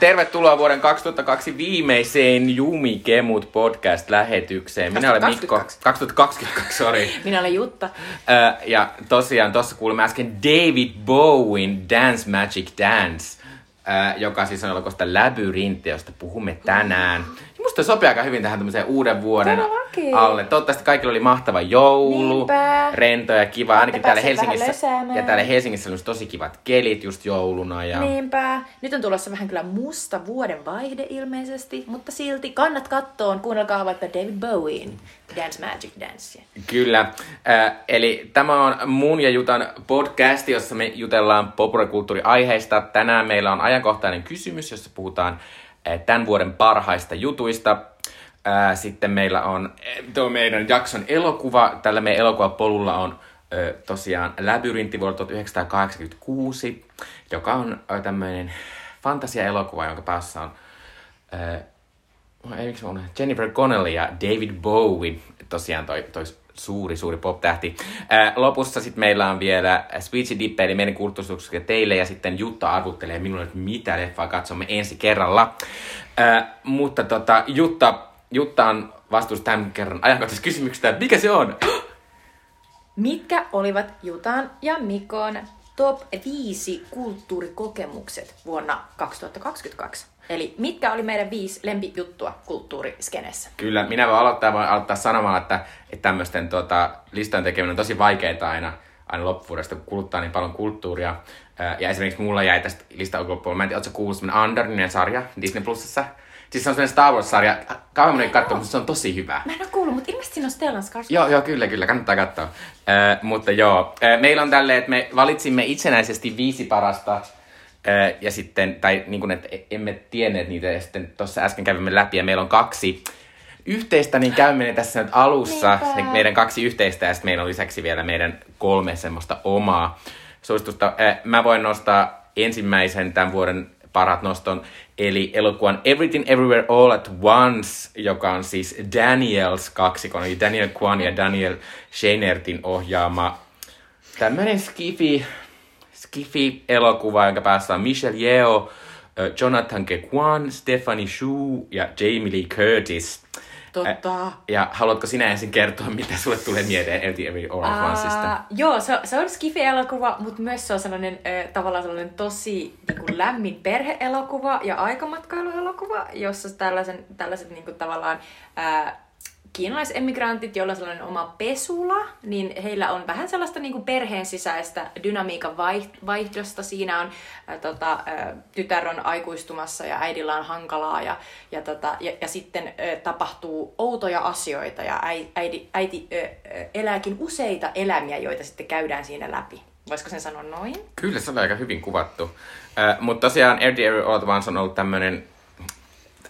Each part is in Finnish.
tervetuloa vuoden 2002 viimeiseen Jumi Kemut podcast-lähetykseen. Minä olen Mikko. 2022, sorry. Minä olen Jutta. Ja tosiaan tuossa kuulimme äsken David Bowen Dance Magic Dance, joka siis on elokuvasta Labyrintti, josta puhumme tänään. Musta sopii aika hyvin tähän tämmöiseen uuden vuoden Todellakin. alle. Toivottavasti kaikilla oli mahtava joulu, Niinpä. rento ja kiva. Ainakin täällä Helsingissä. Ja täällä Helsingissä oli tosi kivat kelit just jouluna. Ja... Niinpä. Nyt on tulossa vähän kyllä musta vuoden vaihde ilmeisesti, mutta silti kannat kattoon. Kuunnelkaa vaikka David Bowen Dance Magic Dance. Kyllä. Äh, eli tämä on mun ja Jutan podcast, jossa me jutellaan populaarikulttuuriaiheista. Tänään meillä on ajankohtainen kysymys, jossa puhutaan tämän vuoden parhaista jutuista. Äh, sitten meillä on äh, tuo meidän jakson elokuva. Tällä meidän elokuvapolulla on tosiaan Labyrintti vuodelta 1986, joka on tämmöinen fantasia-elokuva, jonka päässä on ei miksi unohdin? Jennifer Connelly ja David Bowie, tosiaan toi, toi suuri, suuri pop-tähti. Lopussa sitten meillä on vielä Speechy Dip, eli meidän kulttuurisuuksia teille, ja sitten Jutta arvuttelee minulle, että mitä leffaa katsomme ensi kerralla. Ää, mutta tota, Jutta, Jutta on vastuus tämän kerran ajankohtaisesta kysymyksestä. Mikä se on? Mitkä olivat Jutan ja Mikon top 5 kulttuurikokemukset vuonna 2022? Eli mitkä oli meidän viisi lempijuttua kulttuuriskenessä? Kyllä, minä voin aloittaa, voin aloittaa sanomalla, että, että tämmöisten tota, listojen tekeminen on tosi vaikeaa aina, aina loppuvuodesta, kun kuluttaa niin paljon kulttuuria. Ja esimerkiksi mulla jäi tästä listan ulkopuolella, mä en tiedä, ootko kuullut semmoinen sarja Disney Plusassa? Siis se on semmoinen Star Wars-sarja, kauan moni katsoa, mutta se on tosi hyvä. Mä en ole kuullut, mutta ilmeisesti siinä on Stellan Skarsgård. Joo, joo, kyllä, kyllä, kannattaa katsoa. Äh, mutta joo, äh, meillä on tälleen, että me valitsimme itsenäisesti viisi parasta, ja sitten, tai niin kuin, että emme tienneet niitä, ja sitten tuossa äsken kävimme läpi, ja meillä on kaksi yhteistä, niin käymme ne tässä nyt alussa, Niinpä. meidän kaksi yhteistä, ja sitten meillä on lisäksi vielä meidän kolme semmoista omaa suositusta. Mä voin nostaa ensimmäisen tämän vuoden parat noston, eli elokuvan Everything Everywhere All at Once, joka on siis Daniels kaksikon, eli Daniel Kwan ja Daniel Scheinertin ohjaama tämmöinen skifi, skifi-elokuva, jonka päässä on Michelle Yeoh, Jonathan Kekwan, Stephanie Shu ja Jamie Lee Curtis. Totta. Ja haluatko sinä ensin kertoa, mitä sulle tulee mieleen All at Onceista? Aa, joo, se, se on skifi-elokuva, mutta myös se on sellainen äh, tavallaan sellainen tosi niin kuin lämmin perhe-elokuva ja aikamatkailuelokuva, jossa tällaisen, tällaiset niin kuin, tavallaan äh, kiinalaisemigrantit, joilla on sellainen oma pesula, niin heillä on vähän sellaista niin kuin perheen sisäistä dynamiikan vai- vaihdosta. Siinä on äh, tota, äh, tytär on aikuistumassa ja äidillä on hankalaa ja, ja, tota, ja, ja sitten äh, tapahtuu outoja asioita ja äi- äiti, äiti äh, elääkin useita elämiä, joita sitten käydään siinä läpi. Voisiko sen sanoa noin? Kyllä, se oli aika hyvin kuvattu. Äh, mutta tosiaan Everything Everywhere All on ollut tämmöinen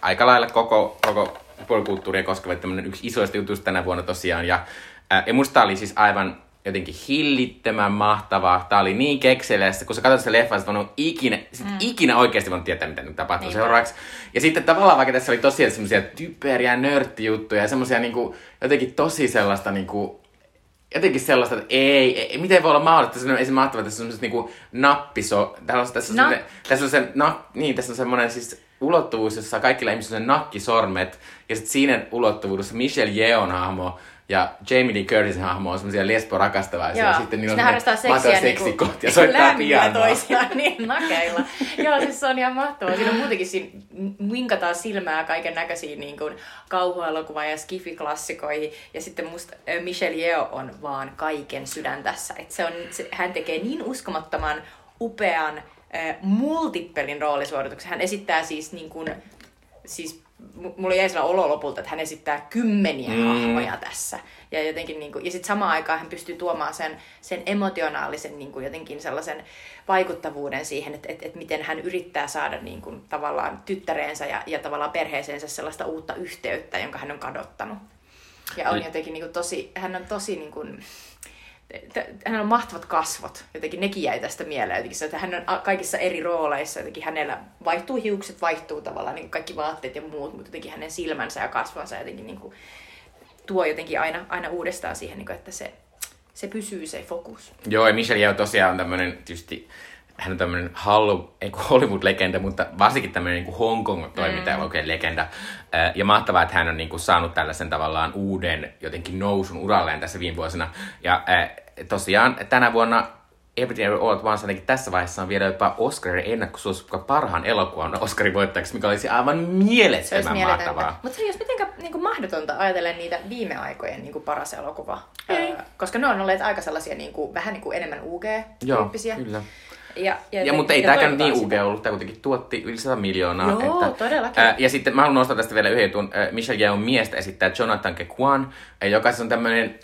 aika lailla koko, koko puolikulttuuria koskeva tämmöinen yksi isoista jutuista tänä vuonna tosiaan. Ja, ää, ja musta oli siis aivan jotenkin hillittömän mahtavaa. Tää oli niin kekseliässä, kun sä katsot sitä leffaa, sä voinut ikinä, sit mm. ikinä oikeasti voinut tietää, mitä nyt tapahtuu Niinpä. seuraavaksi. Ja sitten tavallaan vaikka tässä oli tosiaan semmoisia typeriä nörttijuttuja ja semmoisia niinku, jotenkin tosi sellaista niinku, jotenkin sellaista, että ei, ei miten voi olla mahdollista, se on esim. mahtavaa, että tässä on semmoiset niinku nappiso, tässä on, tässä on, Na- semmoinen- tässä on se, na, niin, tässä on semmoinen siis ulottuvuus, jossa kaikilla ihmisillä on se nakkisormet, ja sitten siinä ulottuvuudessa Michelle Yeon hahmo ja Jamie Lee Curtisin hahmo on semmoisia lesbo-rakastavaisia, ja sitten niillä on harrastaa seksiä niinku seksikot ja soittaa pianoa. toisiaan niin nakeilla. Joo, siis se on ihan mahtavaa. Siinä on muutenkin siinä winkataan silmää kaiken näköisiin niin kuin kauhuelokuva- ja skifi-klassikoihin. Ja sitten musta Michelle Yeoh on vaan kaiken sydän tässä. Et se on, se, hän tekee niin uskomattoman upean multippelin roolisuorituksen. Hän esittää siis niin kuin, siis mu- mulla jäi sellainen olo lopulta, että hän esittää kymmeniä Mm. hahmoja tässä. Ja, jotenkin, niin kuin, ja sitten samaan aikaan hän pystyy tuomaan sen, sen emotionaalisen niin kuin jotenkin sellaisen vaikuttavuuden siihen, että, että, että miten hän yrittää saada niin kuin, tavallaan tyttäreensä ja, ja tavallaan perheeseensä sellaista uutta yhteyttä, jonka hän on kadottanut. Ja on Eli- jotenkin niin kuin, tosi, hän on tosi niin kuin, hänellä on mahtavat kasvot. Jotenkin nekin jäi tästä mieleen. Jotenkin että hän on kaikissa eri rooleissa. Jotenkin hänellä vaihtuu hiukset, vaihtuu tavallaan niin kaikki vaatteet ja muut, mutta jotenkin hänen silmänsä ja kasvonsa jotenkin niin kuin, tuo jotenkin aina, aina uudestaan siihen, niin kuin, että se, se pysyy se fokus. Joo, ja Michelle Yeoh tosiaan on tämmöinen tietysti hän on tämmöinen Hollywood-legenda, mutta varsinkin tämmöinen niin Hongkong-toiminta mm. legenda. Ja mahtavaa, että hän on niin kuin saanut tällaisen tavallaan uuden jotenkin nousun uralleen tässä viime vuosina. Ja tosiaan tänä vuonna Everything Every All at Once ainakin tässä vaiheessa on vielä jopa Oscarin ennakkosuosikka parhaan elokuvan Oscarin voittajaksi, mikä olisi aivan mielettömän mahtavaa. Mutta se olisi mitenkään niin mahdotonta ajatella niitä viime aikojen niin kuin paras elokuva. Öö, koska ne on olleet aika sellaisia niin kuin, vähän niin kuin enemmän UG-tyyppisiä. Joo, kyllä. Ja, ja, ja mutta ei tämäkään niin UG ollut, tämä kuitenkin tuotti yli 100 miljoonaa. Joo, että, todellakin. Ää, ja sitten mä haluan nostaa tästä vielä yhden jutun. Michelle Yeoh miestä esittää Jonathan Kekwan, joka on tämmöinen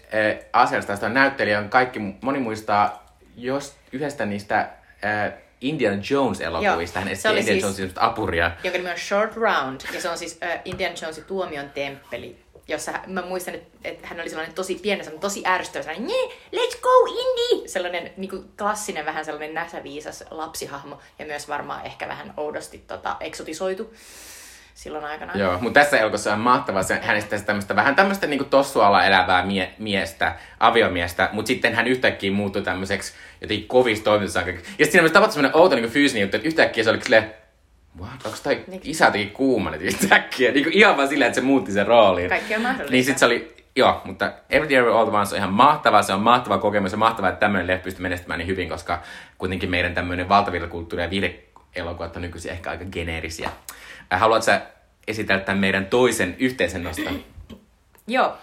asiasta näyttelijä, on kaikki, moni muistaa jos yhdestä niistä äh, Indiana Jones-elokuvista, hän esitti Indiana siis, Jonesin apuria. Jonka nimi on Short Round, ja se on siis äh, Indiana Jonesin tuomion temppeli, jossa mä muistan, että, että hän oli sellainen tosi pieni, sellainen tosi ärsyttävä, sellainen, let's go Indy! Sellainen niin kuin klassinen, vähän sellainen näsäviisas lapsihahmo, ja myös varmaan ehkä vähän oudosti tota, eksotisoitu silloin aikana. Joo, mutta tässä elokuvassa on mahtavaa se, hänestä tämmöistä vähän tämmöistä niin tossualla elävää mie- miestä, aviomiestä, mutta sitten hän yhtäkkiä muuttui tämmöiseksi jotenkin kovista toimintasankariksi. Ja sitten siinä tapahtui semmoinen outo niin fyysinen juttu, että yhtäkkiä se oli silleen, What? Onko toi niin. isä jotenkin kuuma nyt yhtäkkiä? Niin kuin ihan vaan silleen, että se muutti sen rooliin. Kaikki on mahdollista. Niin sit se oli, joo, mutta Every Year All the Once on ihan mahtava, se on mahtava kokemus ja mahtava, että tämmöinen leffi pystyy menestymään niin hyvin, koska kuitenkin meidän tämmöinen valtavirtakulttuuri ja viihdeelokuvat on nykyisin ehkä aika geneerisiä. Äh, haluatko sä esitellä tämän meidän toisen yhteisen noston? Joo.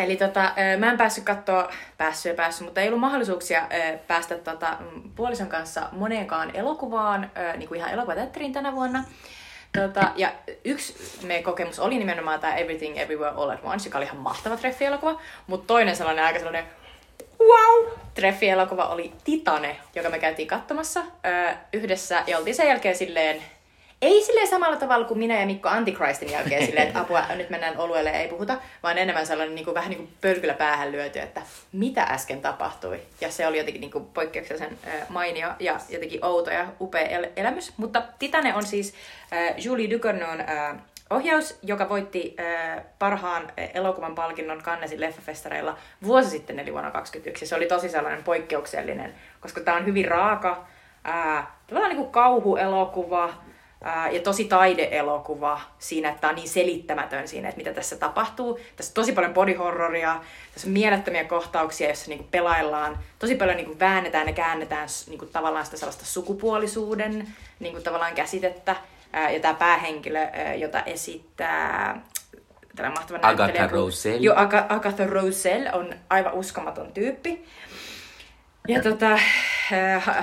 Eli tota, mä en päässyt katsoa, päässyt ja päässyt, mutta ei ollut mahdollisuuksia päästä tota, puolison kanssa moneenkaan elokuvaan, niin kuin ihan elokuvateatteriin tänä vuonna. Tota, ja yksi meidän kokemus oli nimenomaan tämä Everything Everywhere All at Once, joka oli ihan mahtava treffielokuva, mutta toinen sellainen aika sellainen wow! Treffielokuva oli Titane, joka me käytiin katsomassa yhdessä ja oltiin sen jälkeen silleen ei sille samalla tavalla kuin minä ja Mikko Antichristin jälkeen silleen, että apua, nyt mennään oluelle ei puhuta, vaan enemmän sellainen niin kuin, vähän niin kuin pölkylä päähän lyöty, että mitä äsken tapahtui. Ja se oli jotenkin niin kuin poikkeuksellisen äh, mainio ja jotenkin outo ja upea el- elämys. Mutta Titane on siis äh, Julie Ducournau'n äh, ohjaus, joka voitti äh, parhaan elokuvan palkinnon Cannesin leffafestareilla vuosi sitten, eli vuonna 2021. Se oli tosi sellainen poikkeuksellinen, koska tämä on hyvin raaka, äh, tavallaan niin kuin kauhuelokuva, ja tosi taideelokuva siinä, että tämä on niin selittämätön siinä, että mitä tässä tapahtuu. Tässä on tosi paljon body horroria, tässä on mielettömiä kohtauksia, joissa niinku pelaillaan, tosi paljon niinku väännetään ja käännetään niinku tavallaan sitä sellaista sukupuolisuuden niinku tavallaan käsitettä. Ja tämä päähenkilö, ää, jota esittää tällä mahtava Agatha Rosell. Joo, Aga- Agatha Rosell on aivan uskomaton tyyppi. Ja tota,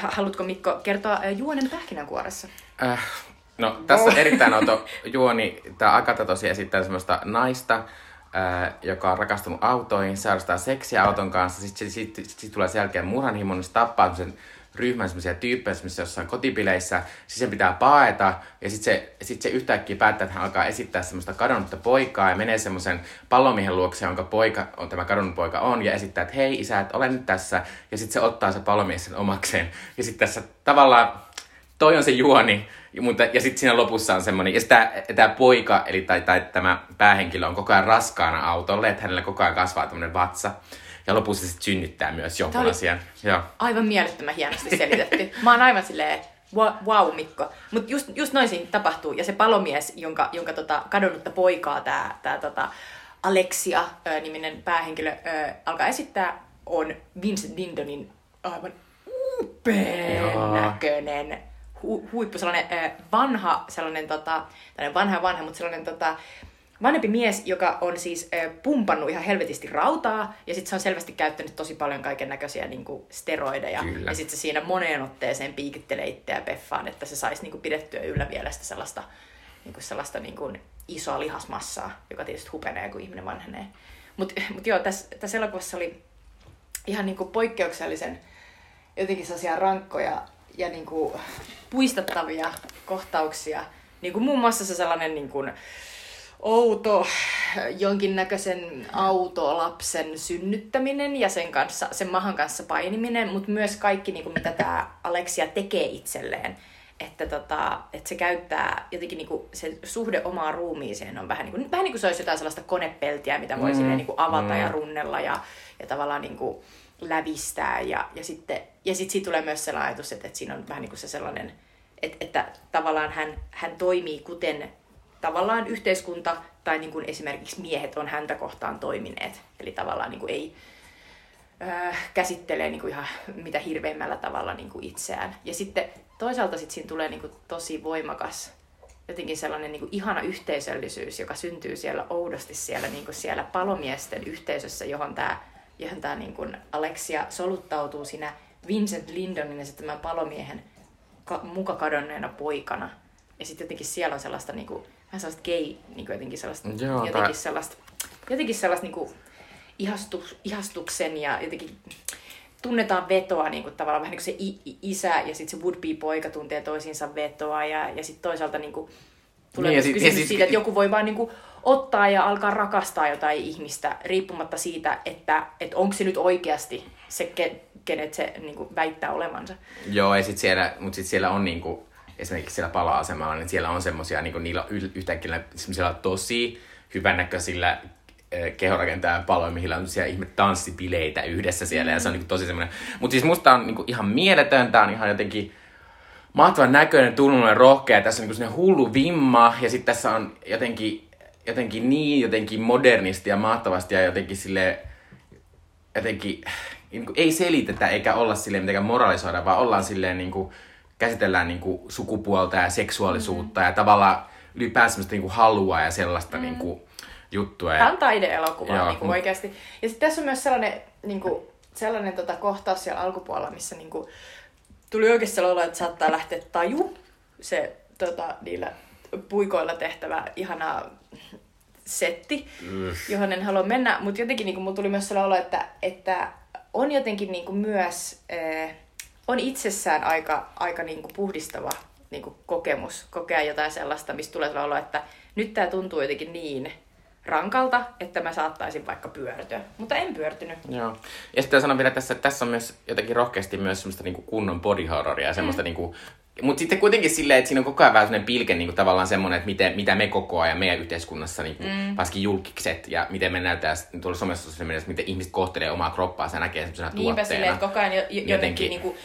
haluatko Mikko kertoa juonen pähkinänkuoressa? Äh, No, tässä on oh. erittäin outo juoni. Tämä Akata tosiaan esittää semmoista naista, ää, joka on rakastunut autoihin, seurastaa seksiä auton kanssa. Sitten sit, sit, sit, sit tulee sen jälkeen murhanhimon, niin se tappaa sen ryhmän semmoisia tyyppejä, missä jossain kotipileissä, siis sen pitää paeta, ja sitten se, sit se yhtäkkiä päättää, että hän alkaa esittää semmoista kadonnutta poikaa, ja menee semmoisen pallomiehen luokse, jonka poika on, tämä kadonnut poika on, ja esittää, että hei isä, että olen nyt tässä, ja sitten se ottaa se pallomies sen omakseen, ja sitten tässä tavallaan, toi on se juoni, mutta, ja sitten siinä lopussa on semmoinen, ja tämä poika, eli tai, tai tämä päähenkilö on koko ajan raskaana autolle, että hänellä koko ajan kasvaa tämmöinen vatsa. Ja lopussa se synnyttää myös jonkun asian. Joo. Aivan mielettömän hienosti selitetty. Mä oon aivan silleen, wow Mikko. Mutta just, just noin siinä tapahtuu. Ja se palomies, jonka, jonka tota, kadonnutta poikaa tämä tää, tota, Alexia-niminen päähenkilö ö, alkaa esittää, on Vincent Dindonin aivan upean näköinen hu, huippu, sellainen äh, vanha, sellainen tota, vanha vanha, mutta sellainen tota, vanhempi mies, joka on siis äh, pumpannut ihan helvetisti rautaa, ja sitten se on selvästi käyttänyt tosi paljon kaiken näköisiä niin steroideja. Kyllä. Ja sitten se siinä moneen otteeseen piikittelee itseä peffaan, että se saisi niin kuin, pidettyä yllä vielä sitä sellaista, niin kuin sellaista niin kuin, isoa lihasmassaa, joka tietysti hupenee, kun ihminen vanhenee. Mutta mut joo, tässä, tässä elokuvassa oli ihan niin kuin poikkeuksellisen jotenkin sellaisia rankkoja ja niin kuin puistattavia kohtauksia. Niin kuin muun muassa se sellainen niin kuin outo jonkinnäköisen autolapsen synnyttäminen ja sen, kanssa, sen mahan kanssa painiminen, mutta myös kaikki, niin kuin mitä tämä Alexia tekee itselleen. Että, tota, että se käyttää jotenkin niin kuin se suhde omaan ruumiiseen on vähän niin kuin, vähän niin kuin se olisi jotain sellaista konepeltiä, mitä voi mm, niin kuin avata mm. ja runnella ja, ja tavallaan niin kuin, lävistää ja, ja sitten ja sit siitä tulee myös sellainen ajatus, että, että siinä on vähän niin kuin se sellainen, että, että tavallaan hän, hän toimii kuten tavallaan yhteiskunta tai niin kuin esimerkiksi miehet on häntä kohtaan toimineet. Eli tavallaan niin kuin ei ö, käsittelee niin kuin ihan mitä hirveimmällä tavalla niin kuin itseään. Ja sitten toisaalta sit siinä tulee niin kuin tosi voimakas jotenkin sellainen niin kuin ihana yhteisöllisyys, joka syntyy siellä oudosti siellä, niin kuin siellä palomiesten yhteisössä, johon tämä johon tää niin kuin Alexia soluttautuu siinä Vincent Lindonin ja sitten tämän palomiehen ka- muka kadonneena poikana. Ja sitten jotenkin siellä on sellaista niin kuin, vähän sellaista gay, niin kuin jotenkin sellaista, Joo, jotenkin tää- sellaista, jotenkin sellaista niin kuin ihastu, ihastuksen ja jotenkin tunnetaan vetoa niin kuin tavallaan vähän niin kuin se isä ja sitten se would-be-poika tuntee toisiinsa vetoa ja, ja sitten toisaalta niin kuin tulee Niin, niin, sit- kysymys siis- siitä, että joku voi vaan niin kuin ottaa ja alkaa rakastaa jotain ihmistä riippumatta siitä, että, että onko se nyt oikeasti se, ke, kenet se niin kuin väittää olevansa. Joo, ja sit siellä, mut sit siellä on niinku, esimerkiksi siellä pala-asemalla, niin siellä on semmosia, niinku niillä yhtäkkiä semmoisilla tosi hyvännäköisillä eh, kehorakentajan paloja, mihin on semmosia ihme tanssipileitä yhdessä siellä, ja se on niinku tosi semmoinen. Mutta siis musta on niinku ihan mieletön, tää on ihan jotenkin mahtavan näköinen, tunnullinen, rohkea, tässä on niinku semmoinen hullu vimma, ja sitten tässä on jotenkin, jotenkin niin jotenkin modernisti ja mahtavasti, ja jotenkin sille jotenkin niin kuin, ei selitetä eikä olla silleen mitenkään moralisoida, vaan ollaan silleen niin kuin, käsitellään niin kuin, sukupuolta ja seksuaalisuutta ja tavallaan ylipäänsä semmoista niin kuin, halua ja sellaista mm. niin kuin, juttua. Tämä on taideelokuva Joo, niin kuin oikeasti. Ja sitten tässä on myös sellainen, niin kuin, sellainen tota, kohtaus siellä alkupuolella, missä niin kuin, tuli oikeasti sellainen että saattaa lähteä taju, se tota, niillä puikoilla tehtävä ihana setti, johon en halua mennä, mutta jotenkin niin mulla tuli myös sellainen olo, että, että on jotenkin niin kuin, myös, äh, on itsessään aika, aika niin kuin, puhdistava niin kuin, kokemus kokea jotain sellaista, mistä tulee sellainen olo, että nyt tämä tuntuu jotenkin niin rankalta, että mä saattaisin vaikka pyörtyä. Mutta en pyörtynyt. Joo. Ja sitten sanon vielä tässä, että tässä on myös jotenkin rohkeasti myös semmoista niinku kunnon body horroria ja semmoista mm. niinku, mutta sitten kuitenkin silleen, että siinä on koko ajan vähän pilke niinku tavallaan semmoinen, että miten, mitä me koko ajan meidän yhteiskunnassa, niinku, mm. varsinkin julkikset ja miten me näytetään tuolla somessa miten ihmiset kohtelee omaa kroppaa, se näkee semmoisena Niinpä tuotteena. silleen, että koko ajan jo, jo, jotenkin Jotenkin. niin kuin,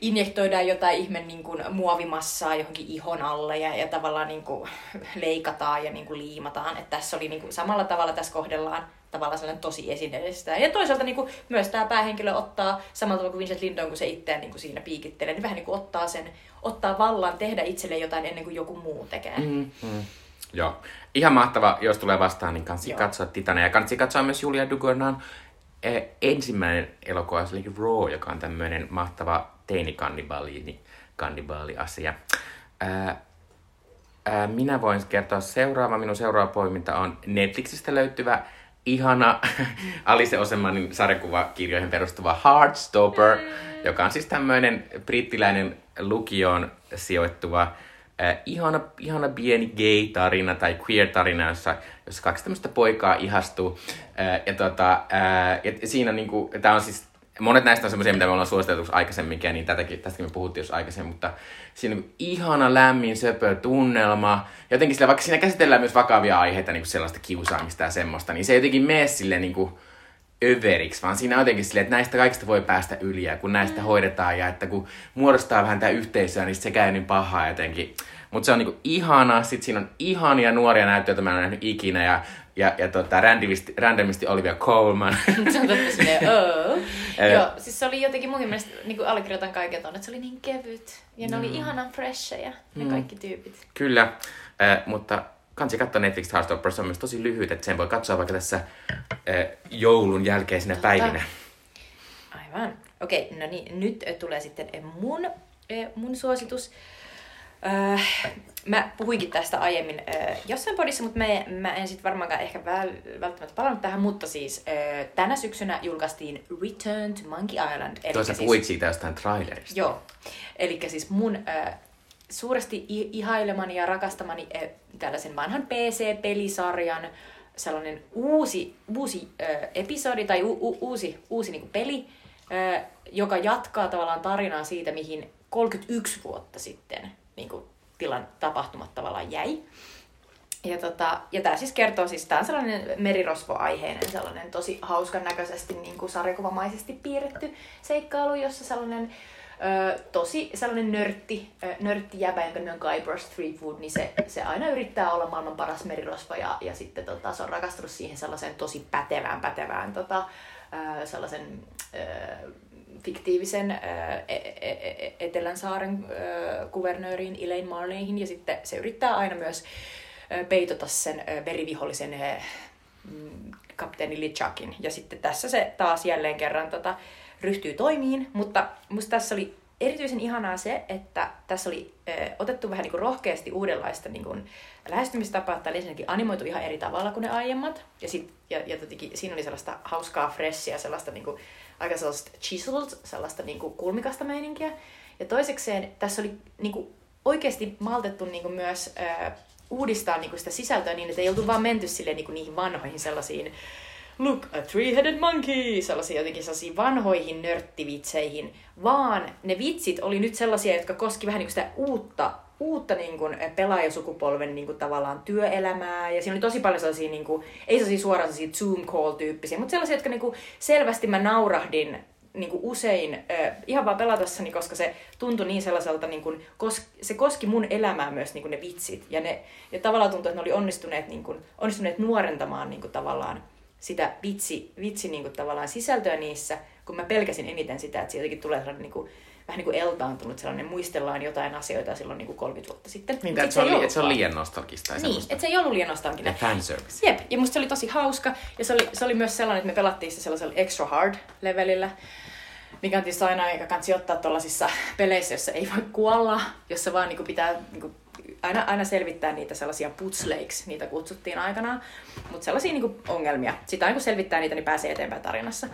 injektoidaan jotain ihme niin kuin, muovimassaa johonkin ihon alle ja, ja tavallaan niin kuin, leikataan ja niin kuin, liimataan. Että tässä oli niin kuin, samalla tavalla tässä kohdellaan tavallaan sellainen tosi esineellistä. Ja toisaalta niin kuin, myös tämä päähenkilö ottaa, samalla tavalla kuin Vincent Lindon, kun se itseään niin kuin, siinä piikittelee, niin vähän niin kuin, ottaa sen, ottaa vallan tehdä itselle jotain ennen kuin joku muu tekee. Mm. Mm. Joo. Ihan mahtava, jos tulee vastaan, niin kansi Joo. katsoa Titania. Ja kansi katsoa myös Julia Ducournau'n eh, ensimmäinen elokuva, eli Raw, joka on tämmöinen mahtava teinikannibaali kannibaali-asia. Ää, ää, minä voin kertoa seuraava. Minun seuraava poiminta on Netflixistä löytyvä ihana Alice Osemanin sarjakuvakirjoihin perustuva Heartstopper, joka on siis tämmöinen brittiläinen lukioon sijoittuva äh, ihana, ihana pieni gay-tarina tai queer-tarina, jossa, jossa kaksi tämmöistä poikaa ihastuu. Äh, ja, tota, äh, ja siinä niinku, tää on siis, monet näistä on semmoisia, mitä me ollaan suositeltu aikaisemminkin, ja niin tätäkin, tästäkin me puhuttiin jos aikaisemmin, mutta siinä on ihana, lämmin, söpö tunnelma. Jotenkin sillä, vaikka siinä käsitellään myös vakavia aiheita, niin kuin sellaista kiusaamista ja semmoista, niin se ei jotenkin mene silleen niin kuin, överiksi, vaan siinä on jotenkin silleen, että näistä kaikista voi päästä yli ja kun näistä mm. hoidetaan ja että kun muodostaa vähän tätä yhteisöä, niin se käy niin pahaa jotenkin. Mutta se on niinku ihana, sit siinä on ihania nuoria näyttelijöitä, mä en nähnyt ikinä ja, ja, ja tota, randomisti, randomisti Olivia Colman. Se on totta silleen, oh. Eh. Joo, siis se oli jotenkin munkin mielestä, niin kuin allekirjoitan kaiken ton, että se oli niin kevyt. Ja ne oli ihanan fresheja, ne kaikki tyypit. Kyllä, äh, mutta kansi katsoa Netflix Heartstopper, se on myös tosi lyhyt, että sen voi katsoa vaikka tässä äh, joulun jälkeisinä Totta. päivinä. Aivan. Okei, no niin, nyt tulee sitten mun, mun suositus. Öö, mä puhuinkin tästä aiemmin öö, jossain podissa, mutta mä, mä en sit varmaankaan ehkä väl, välttämättä palannut tähän, mutta siis öö, tänä syksynä julkaistiin Return to Monkey Island. Toisaalta siis, puhuit siitä jostain trailerista. Joo, eli siis mun ö, suuresti ihailemani ja rakastamani ö, tällaisen vanhan PC-pelisarjan sellainen uusi, uusi ö, episodi tai u, u, uusi, uusi niinku peli, ö, joka jatkaa tavallaan tarinaa siitä, mihin 31 vuotta sitten niinku, tilan tapahtumat tavallaan jäi. ja, tota, ja tämä siis kertoo, siis tämä on sellainen merirosvoaiheinen, sellainen tosi hauskan näköisesti niin kuin sarjakuvamaisesti piirretty seikkailu, jossa sellainen ö, tosi sellainen nörtti, nörtti jäbä, jonka nimi on Guybrush Threepwood, niin se, se aina yrittää olla maailman paras merirosvo ja, ja sitten tota, se on rakastunut siihen sellaiseen tosi pätevään, pätevään tota, ö, sellaisen ö, fiktiivisen äh, Etelän saaren kuvernööriin Elaine Marleyhin ja sitten se yrittää aina myös peitota sen verivihollisen äh, kapteeni Lichakin. Ja sitten tässä se taas jälleen kerran tota, ryhtyy toimiin, mutta musta tässä oli erityisen ihanaa se, että tässä oli äh, otettu vähän niin kuin rohkeasti uudenlaista niin kuin, lähestymistapaa, oli ensinnäkin animoitu ihan eri tavalla kuin ne aiemmat. Ja, sit, ja, ja totikin, siinä oli sellaista hauskaa, freshia, sellaista niin kuin, aika sellaista chiseled, sellaista niin kuin kulmikasta meininkiä. Ja toisekseen tässä oli niin kuin, oikeasti maltettu niin kuin myös äh, uudistaa niin kuin sitä sisältöä niin, että ei oltu vaan menty sille, niin kuin niihin vanhoihin sellaisiin look, a three-headed monkey, sellaisiin jotenkin sellaisiin vanhoihin nörttivitseihin, vaan ne vitsit oli nyt sellaisia, jotka koski vähän niin kuin sitä uutta uutta niin kuin, pelaajasukupolven niin kuin, tavallaan työelämää. Ja siinä oli tosi paljon sellaisia, niin kuin, ei sellaisia suoraan sellaisia Zoom call-tyyppisiä, mutta sellaisia, jotka niin kuin, selvästi mä naurahdin niin kuin usein äh, ihan vaan pelatessani, koska se tuntui niin sellaiselta, niin kuin, kos, se koski mun elämää myös niin kuin ne vitsit. Ja, ne, ja tavallaan tuntui, että ne oli onnistuneet, niin kuin, onnistuneet nuorentamaan niin kuin, tavallaan sitä vitsi, vitsi niin kuin, tavallaan sisältöä niissä, kun mä pelkäsin eniten sitä, että jotenkin tulee sellainen niin kuin, vähän niin kuin eltaantunut sellainen, muistellaan jotain asioita silloin niin kuin 30 vuotta sitten. Niin, että se, on, se on liian nostalgista. Niin, että se ei ollut liian nostalginen. Ja fanservice. Jep, ja musta se oli tosi hauska. Ja se oli, se oli myös sellainen, että me pelattiin se sellaisella extra hard levelillä mikä on tietysti aina aika kansi ottaa tuollaisissa peleissä, jossa ei voi kuolla, jossa vaan niin pitää niin kuin, aina, aina selvittää niitä sellaisia putsleiksi, niitä kutsuttiin aikanaan, mutta sellaisia niin kuin, ongelmia. Sitten aina kun selvittää niitä, niin pääsee eteenpäin tarinassa.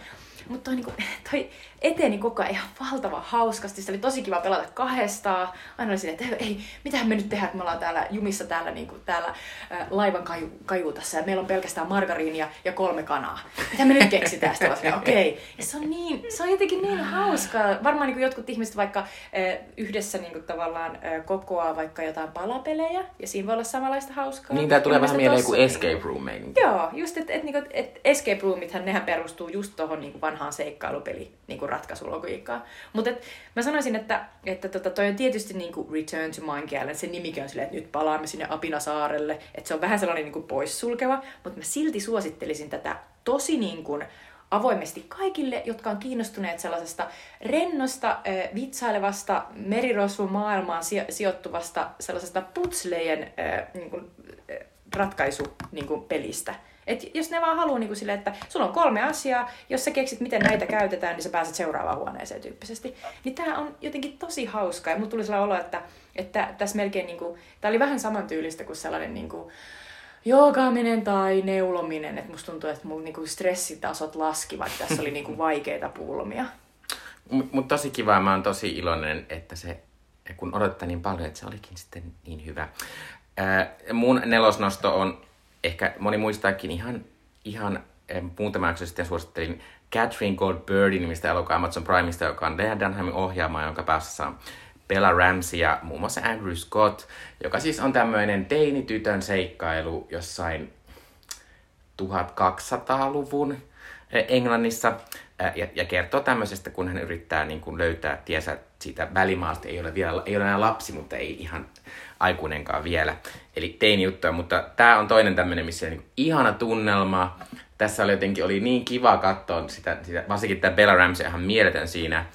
Mutta toi, niinku, toi eteni koko ajan ihan valtavan hauskasti. Se oli tosi kiva pelata kahdestaan. Aina oli silleen, että ei, mitähän me nyt tehdään, kun me ollaan täällä jumissa täällä, niinku, täällä ää, laivan kaju, kajuutassa ja meillä on pelkästään margariinia ja kolme kanaa. Mitä me nyt keksitään? Sitten okei. Okay. Ja se on, niin, se on jotenkin niin hauskaa. Varmaan niinku jotkut ihmiset vaikka ää, yhdessä niinku, tavallaan ää, kokoaa vaikka jotain palapelejä ja siinä voi olla samanlaista hauskaa. Niin, tää tulee vähän mieleen kuin escape room meininki. Joo, just, että et, niinku, et escape roomithan nehän perustuu just tohon niinku, vanhaan seikkailupeli niinku, ratkaisulogiikkaa. Mutta mä sanoisin, että, että tota, toi on tietysti niinku Return to Minecraft, se nimikin on silleen, että nyt palaamme sinne Apinasaarelle, että se on vähän sellainen niinku poissulkeva, mutta mä silti suosittelisin tätä tosi niinku, avoimesti kaikille, jotka on kiinnostuneet sellaisesta rennosta, vitsailevasta, merirosvomaailmaan sijoittuvasta sellaisesta putslejen niin ratkaisupelistä. Niin pelistä. Et jos ne vaan haluaa niin silleen, että sulla on kolme asiaa, jos sä keksit, miten näitä käytetään, niin sä pääset seuraavaan huoneeseen tyyppisesti. Niin tää on jotenkin tosi hauskaa. Ja mulla tuli sellainen olo, että, että tässä melkein, niin kuin, tää oli vähän samantyylistä kuin sellainen niin kuin, joogaaminen tai neulominen. Että musta tuntuu, että mun niinku stressitasot laski, vaikka tässä oli niinku vaikeita pulmia. Mutta tosi kiva, mä oon tosi iloinen, että se, kun odottaa niin paljon, että se olikin sitten niin hyvä. Ää, mun nelosnosto on ehkä moni muistaakin ihan, ihan muutama jakso sitten suosittelin Catherine Gold Birdie nimistä elokuvaa Amazon Primeista, joka on Lea Dunhamin ohjaama, jonka päässä on Bella Ramsey ja muun muassa Andrew Scott, joka siis on tämmöinen teinitytön seikkailu jossain 1200-luvun eh, Englannissa eh, ja, ja kertoo tämmöisestä, kun hän yrittää niin kuin löytää tiesä siitä välimaasta. Ei ole, vielä, ei ole enää lapsi, mutta ei ihan aikuinenkaan vielä. Eli tein juttuja, mutta tämä on toinen tämmöinen, missä on niin ihana tunnelma. Tässä oli jotenkin oli niin kiva katsoa sitä, sitä varsinkin tämä Bella Ramsey ihan mieletön siinä.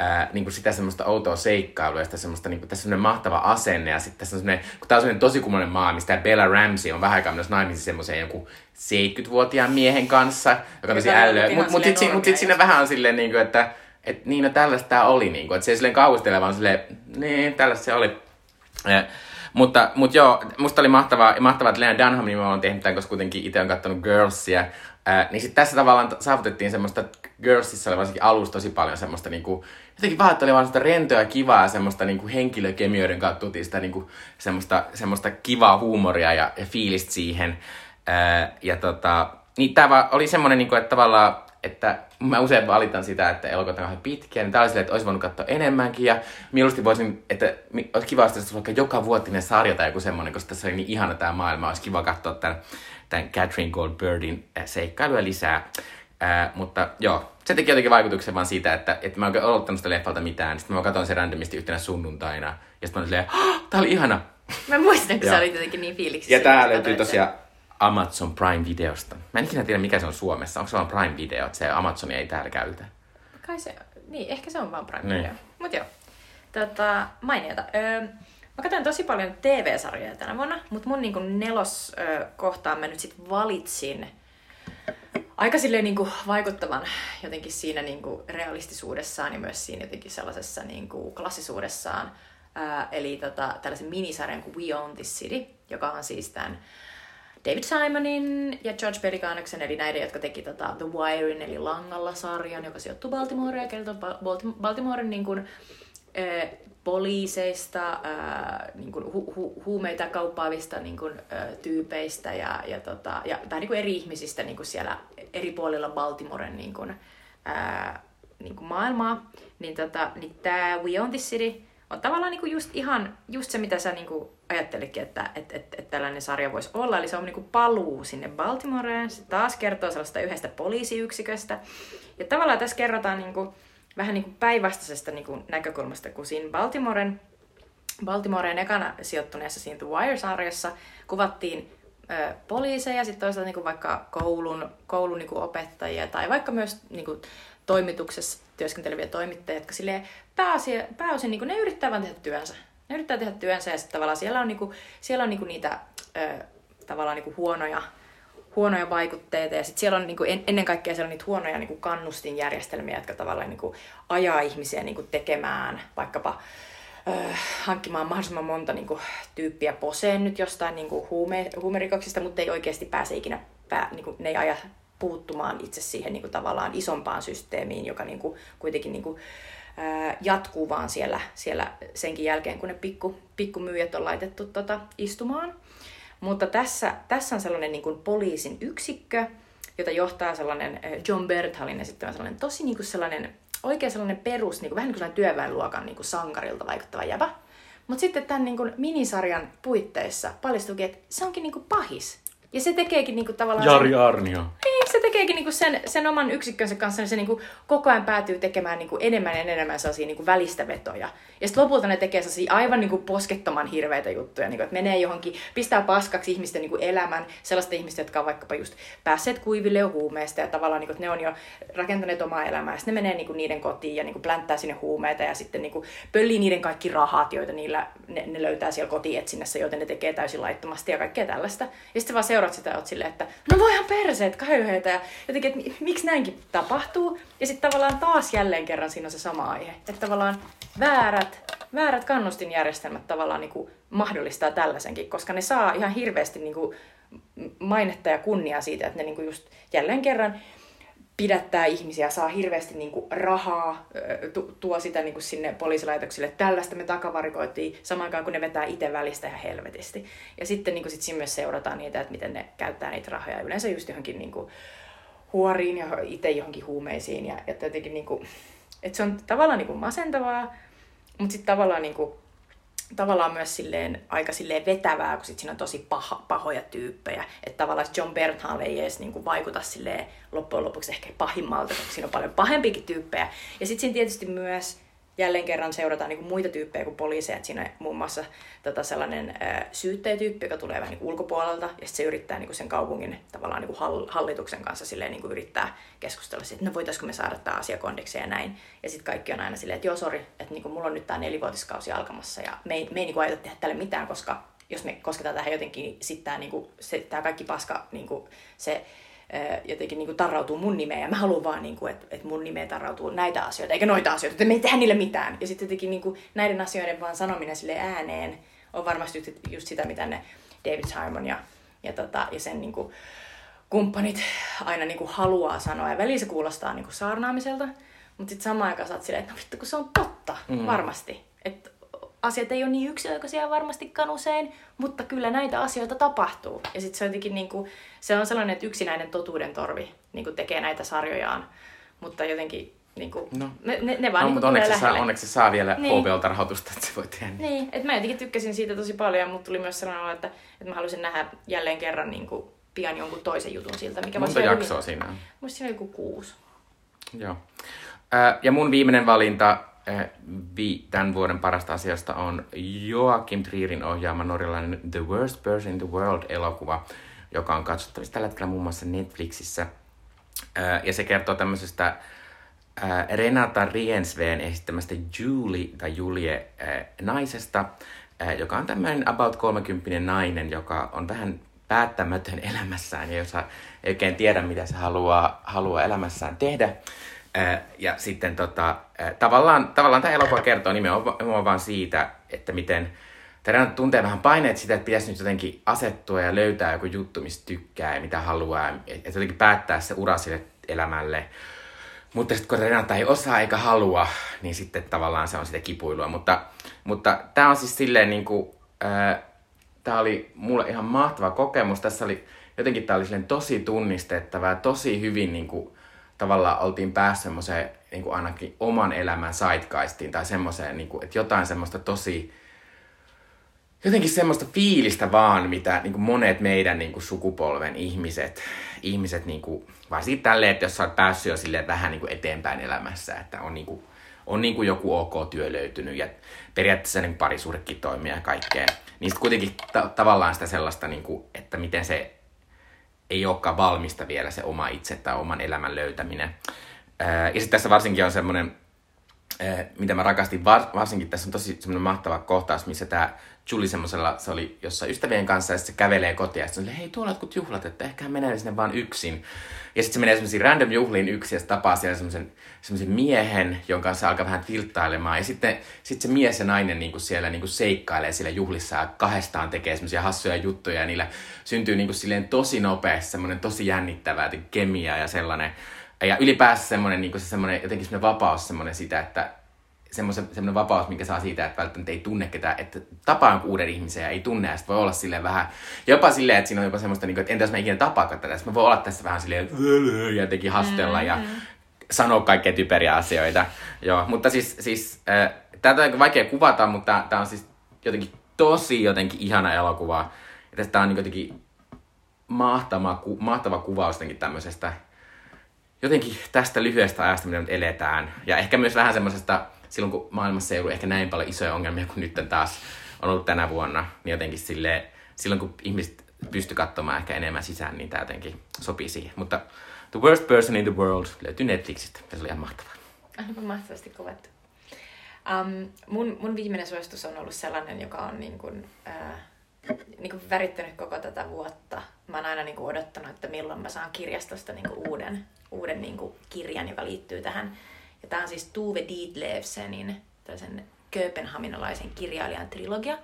Ää, niin kuin sitä semmoista outoa seikkailua ja sitä semmoista, niin kuin, tässä on semmoinen mahtava asenne ja sitten tässä on semmoinen, kun tämä on semmoinen tosi kummallinen maa, mistä Bella Ramsey on vähän aikaa myös naimisissa semmoisen joku 70-vuotiaan miehen kanssa, joka on tosi älyä. Mutta mut sitten mut sit siinä vähän on silleen, niin kuin, että et niin, no tällaista tämä oli, niin kuin, että se ei silleen kauhistele, vaan silleen, niin, tällaista se oli. Ja, mutta, mutta joo, musta oli mahtavaa, mahtavaa että Lena Dunham niin on tehnyt tämän, koska kuitenkin itse on katsonut Girlsia. Niin sitten tässä tavallaan saavutettiin semmoista, Girlsissa oli varsinkin alussa tosi paljon semmoista niinku, jotenkin vaan, että oli vaan semmoista rentoa ja kivaa semmoista niinku henkilökemioiden kautta tutiin sitä niinku, semmoista, semmoista kivaa huumoria ja, ja fiilistä siihen. Ja tota, niin tämä oli semmoinen, niinku, että tavallaan että mä usein valitan sitä, että elokuvat on kauhean pitkiä, niin tää oli silleen, että olisi voinut katsoa enemmänkin, ja mieluusti voisin, että olisi kiva, että olisi vaikka joka vuotinen sarja tai joku semmoinen, koska tässä oli niin ihana tämä maailma, olisi kiva katsoa tämän, tämän Catherine Goldbirdin äh, seikkailuja lisää. Ää, mutta joo, se teki jotenkin vaikutuksen vaan siitä, että, että mä en oikein odottanut sitä leffalta mitään. Sitten mä katsoin sen randomisti yhtenä sunnuntaina. Ja sitten mä olin silleen, tää oli ihana. Mä muistan, kun sä olit jotenkin niin fiiliksissä. Ja tää löytyy tosiaan Amazon Prime-videosta. Mä en ikinä tiedä, mikä se on Suomessa. Onko se vaan Prime-video, että se Amazon ei täällä käytä. Kai se, niin, ehkä se on vaan Prime Niin. Video. Mut joo, tota, mainiota. Öö, mä katsoin tosi paljon TV-sarjoja tänä vuonna, mutta mun niinku nelos öö, kohtaan mä nyt sit valitsin aika silleen niinku vaikuttavan jotenkin siinä niinku realistisuudessaan ja myös siinä jotenkin sellaisessa niinku klassisuudessaan. Ää, eli tota, tällaisen minisarjan kuin We Own This City, joka on siis tämän David Simonin ja George Pelikanoksen, eli näiden, jotka teki tota The Wirein, eli Langalla-sarjan, joka sijoittuu Baltimoreen ja kertoo Ba- Balti- Baltimoren niin kuin, äh, poliiseista, äh, niin kuin hu- hu- huumeita kauppaavista niin kuin, äh, tyypeistä ja, ja, tota, ja vähän niin kuin eri ihmisistä niin kuin siellä eri puolilla Baltimoren niin kuin, äh, niin kuin maailmaa. Niin, tota, niin tämä We Own This City on tavallaan niinku just ihan just se, mitä sä niinku ajattelitkin, että et, et, et tällainen sarja voisi olla. Eli se on niinku paluu sinne Baltimoreen. Se taas kertoo sellaista yhdestä poliisiyksiköstä. Ja tavallaan tässä kerrotaan niinku, vähän niinku päinvastaisesta niinku näkökulmasta, kun siinä Baltimoren, Baltimoreen ekana sijoittuneessa siinä The Wire-sarjassa kuvattiin ö, poliiseja, sitten toisaalta niinku vaikka koulun, koulun niinku opettajia tai vaikka myös niinku toimituksessa työskenteleviä toimittajia, jotka silleen pääosin, pääosin niinku, ne yrittää vaan tehdä työnsä. Ne yrittää tehdä työnsä ja sitten tavallaan siellä on, niinku, siellä on niinku niitä ö, tavallaan niinku huonoja, huonoja vaikutteita ja sitten siellä on niinku, en, ennen kaikkea siellä on niitä huonoja niinku kannustinjärjestelmiä, jotka tavallaan niinku, ajaa ihmisiä niinku, tekemään vaikkapa hankkimaan mahdollisimman monta niinku, tyyppiä poseen nyt jostain niinku, huume, huumerikoksista, mutta ei oikeasti pääse ikinä, pää, niinku, ne ei aja puuttumaan itse siihen niinku, tavallaan isompaan systeemiin, joka niinku, kuitenkin niinku, ää, jatkuu vaan siellä, siellä senkin jälkeen, kun ne pikku, pikkumyyjät on laitettu tota, istumaan. Mutta tässä, tässä on sellainen niin kuin poliisin yksikkö, jota johtaa sellainen John Berthalin esittämä sellainen tosi niin kuin sellainen, oikein sellainen perus, niin kuin, vähän niin kuin työväenluokan niin kuin sankarilta vaikuttava jäbä. Mutta sitten tämän niin kuin minisarjan puitteissa paljastuukin, että se onkin niin kuin pahis. Ja se tekeekin niin kuin tavallaan... Jari Arnio. Niin, se tekeekin niinku sen, sen oman yksikkönsä kanssa, niin se niinku koko ajan päätyy tekemään niinku enemmän ja enemmän sellaisia niinku välistä vetoja. Ja sitten lopulta ne tekee sellaisia aivan niinku poskettoman hirveitä juttuja, niinku, että menee johonkin, pistää paskaksi ihmisten niinku elämän, sellaista ihmistä, jotka on vaikkapa just päässeet kuiville jo huumeista ja tavallaan niinku, ne on jo rakentaneet omaa elämää. Ja sitten ne menee niinku niiden kotiin ja niinku plänttää sinne huumeita ja sitten niinku pöllii niiden kaikki rahat, joita niillä, ne, ne löytää siellä kotietsinnässä, joten ne tekee täysin laittomasti ja kaikkea tällaista. Ja sitten vaan seuraat sitä ja oot silleen, että no voihan perseet, köyheitä ja jotenkin, että mi- miksi näinkin tapahtuu. Ja sitten tavallaan taas jälleen kerran siinä on se sama aihe, että tavallaan väärät, väärät kannustinjärjestelmät tavallaan niin kuin mahdollistaa tällaisenkin, koska ne saa ihan hirveästi niin kuin mainetta ja kunniaa siitä, että ne niin kuin just jälleen kerran pidättää ihmisiä, saa hirveästi niin kuin rahaa, tuo sitä niin kuin sinne poliisilaitoksille. Tällaista me takavarikoitiin samaan aikaan, kun ne vetää itse välistä ihan helvetisti. Ja sitten niin kuin sit siinä myös seurataan niitä, että miten ne käyttää niitä rahoja. Yleensä just johonkin niin kuin huoriin ja itse johonkin huumeisiin. Ja, ja jotenkin niin kuin, että se on tavallaan niin kuin masentavaa, mutta sitten tavallaan niin kuin, tavallaan myös silleen, aika silleen vetävää, kun sit siinä on tosi paha, pahoja tyyppejä. Että tavallaan John Berthal ei edes niin kuin vaikuta silleen loppujen lopuksi ehkä pahimmalta, koska siinä on paljon pahempikin tyyppejä. Ja sitten siinä tietysti myös jälleen kerran seurataan niin kuin muita tyyppejä kuin poliiseja. Et siinä muun muassa tota sellainen äh, syyttäjätyyppi, joka tulee vähän niin kuin ulkopuolelta, ja se yrittää niin kuin sen kaupungin tavallaan niin kuin hall- hallituksen kanssa silleen, niin kuin yrittää keskustella että no voitaisiko me saada tämä asia kondikseen ja näin. Ja sitten kaikki on aina silleen, että joo, sori, että niin kuin mulla on nyt tämä nelivuotiskausi alkamassa, ja me ei, me ei niin kuin aiota tehdä tälle mitään, koska jos me kosketaan tähän jotenkin, niin sitten tämä niinku, se, tää kaikki paska, niinku, se ö, jotenkin niinku tarrautuu mun nimeen. Ja mä haluan vaan, niinku, että et mun nimeen tarrautuu näitä asioita, eikä noita asioita, että me ei tehdä niille mitään. Ja sitten jotenkin niinku, näiden asioiden vaan sanominen sille ääneen on varmasti just, just sitä, mitä ne David Simon ja, ja, tota, ja sen niinku, kumppanit aina niinku haluaa sanoa. Ja väliin se kuulostaa niinku saarnaamiselta, mutta sitten samaan aikaan sä oot silleen, että no vittu kun se on totta, mm. varmasti. Että asiat ei ole niin yksioikoisia varmastikaan usein, mutta kyllä näitä asioita tapahtuu. Ja sitten se on jotenkin niin kuin, se on sellainen, että yksinäinen totuuden torvi niin kuin tekee näitä sarjojaan, mutta jotenkin niin kuin, No. ne, ne, ne vaan No, niin mutta onneksi se, saa, onneksi saa vielä Niin. HBOlta rahoitusta, että se voi tehdä. niin. Niin, että mä jotenkin tykkäsin siitä tosi paljon ja mut tuli myös sellainen olo, että, että mä haluaisin nähdä jälleen kerran niin kuin, pian jonkun toisen jutun siltä, mikä Monta jaksoa siinä on. Musta siinä on joku kuusi. Joo. Ja mun viimeinen valinta tämän vuoden parasta asiasta on Joakim Trierin ohjaama norjalainen The Worst Person in the World-elokuva, joka on katsottavissa tällä hetkellä muun muassa Netflixissä. Ää, ja se kertoo tämmöisestä ää, Renata Riensveen esittämästä Julie tai Julie naisesta, joka on tämmöinen about 30 nainen, joka on vähän päättämätön elämässään ja jossa ei oikein tiedä, mitä se haluaa, haluaa elämässään tehdä. Ja sitten tota, tavallaan, tavallaan tämä elokuva kertoo nimenomaan vaan siitä, että miten Renata tuntee vähän paineet sitä, että pitäisi nyt jotenkin asettua ja löytää joku juttu, mistä tykkää ja mitä haluaa. Että jotenkin päättää se ura sille elämälle. Mutta sitten kun Renata ei osaa eikä halua, niin sitten tavallaan se on sitä kipuilua. Mutta, mutta tämä on siis silleen niin kuin, tämä oli mulle ihan mahtava kokemus. Tässä oli, jotenkin tämä oli silleen tosi tunnistettava ja tosi hyvin niin kuin, tavallaan oltiin päässä semmoiseen niin kuin ainakin oman elämän sidegeistiin tai semmoiseen, niin kuin, että jotain semmoista tosi, jotenkin semmoista fiilistä vaan, mitä niin kuin monet meidän niin kuin sukupolven ihmiset, ihmiset niin kuin, varsinkin tälleen, että jos sä oot päässyt jo silleen vähän niin kuin eteenpäin elämässä, että on, niin kuin, on niin kuin joku ok työ löytynyt ja periaatteessa niin parisuhdekin toimii ja kaikkea, niin sitten kuitenkin ta- tavallaan sitä sellaista, niin kuin, että miten se ei olekaan valmista vielä se oma itse tai oman elämän löytäminen. Ja sitten tässä varsinkin on semmoinen, mitä mä rakastin, var, varsinkin tässä on tosi semmoinen mahtava kohtaus, missä tämä Julie semmoisella, se oli jossain ystävien kanssa ja se kävelee kotiin ja sitten hei tuolla jotkut juhlat, että ehkä hän menee sinne vaan yksin. Ja sitten se menee semmoisiin random juhliin yksin ja se tapaa siellä semmoisen, semmoisen miehen, jonka kanssa alkaa vähän tilttailemaan. Ja sitten sit se mies ja nainen niinku siellä niinku seikkailee siellä juhlissa ja kahdestaan tekee semmoisia hassuja juttuja ja niillä syntyy niinku silleen tosi nopeasti semmoinen tosi jännittävää kemia ja sellainen. Ja ylipäänsä semmoinen, niinku se semmoinen, jotenkin semmoinen vapaus semmoinen sitä, että semmoisen, semmoinen vapaus, minkä saa siitä, että välttämättä ei tunne ketään, että tapaa jonkun uuden ihmisen ja ei tunne, ja sitten voi olla silleen vähän, jopa silleen, että siinä on jopa semmoista, niin kuin, että entä jos mä ikinä tapaakaan tätä, sitten mä voin olla tässä vähän silleen, ja jotenkin hastella ja sanoa kaikkea typeriä asioita. Joo, mutta siis, siis äh, tätä on vaikea kuvata, mutta tämä on siis jotenkin tosi jotenkin ihana elokuva. Tästä on niin jotenkin mahtava, ku, mahtava kuvaus jotenkin tämmöisestä jotenkin tästä lyhyestä ajasta, mitä nyt eletään. Ja ehkä myös vähän semmoisesta, silloin kun maailmassa ei ollut ehkä näin paljon isoja ongelmia kuin nyt taas on ollut tänä vuonna, niin jotenkin sille, silloin kun ihmiset pysty katsomaan ehkä enemmän sisään, niin tämä jotenkin sopii siihen. Mutta The Worst Person in the World löytyy Netflixistä. Se oli ihan mahtavaa. Aivan mahtavasti kuvattu. Um, mun, mun viimeinen suositus on ollut sellainen, joka on niin kuin, äh, niin kuin värittänyt koko tätä vuotta. Mä oon aina niin kuin odottanut, että milloin mä saan kirjastosta niin kuin uuden, uuden niin kuin kirjan, joka liittyy tähän. Ja tää on siis Tuve Dietlevsenin, tällaisen kööpenhaminalaisen kirjailijan trilogia.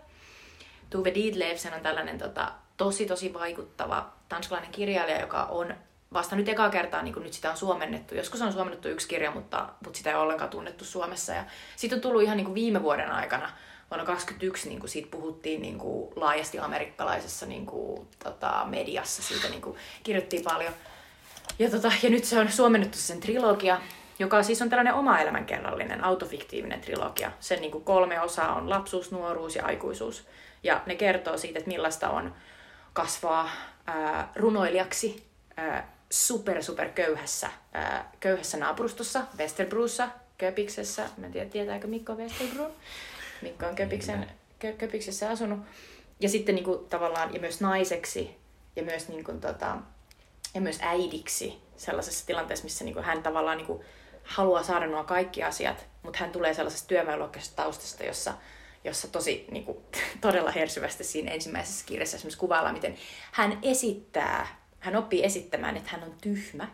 Tuve Dietlevsen on tällainen tota, tosi tosi vaikuttava tanskalainen kirjailija, joka on vasta nyt ekaa kertaa, niin nyt sitä on suomennettu. Joskus on suomennettu yksi kirja, mutta, mutta sitä ei ole ollenkaan tunnettu Suomessa. Ja siitä on tullut ihan niin kuin viime vuoden aikana, vuonna 2021, niin kuin siitä puhuttiin niin kuin laajasti amerikkalaisessa niin kuin, tota, mediassa. Siitä niin kuin, kirjoittiin paljon. Ja, tota, ja nyt se on suomennettu sen trilogia, joka siis on tällainen oma elämänkerrallinen, autofiktiivinen trilogia. Sen niin kuin kolme osaa on lapsuus, nuoruus ja aikuisuus. Ja ne kertoo siitä, että millaista on kasvaa ää, runoilijaksi ää, super, super köyhässä, ää, köyhässä naapurustossa, Westerbruussa, Köpiksessä. Mä en tiedä, tietääkö Mikko Westerbruun. Mikko on Köpiksen, Kö, Köpiksessä asunut. Ja sitten niin kuin, tavallaan, ja myös naiseksi, ja myös, niin kuin, tota, ja myös äidiksi sellaisessa tilanteessa, missä niin kuin, hän tavallaan niin kuin, haluaa saada nuo kaikki asiat, mutta hän tulee sellaisesta työväenluokkaisesta taustasta, jossa jossa tosi niin kuin, todella hersyvästi siinä ensimmäisessä kirjassa esimerkiksi kuvaillaan, miten hän esittää, hän oppii esittämään, että hän on tyhmä,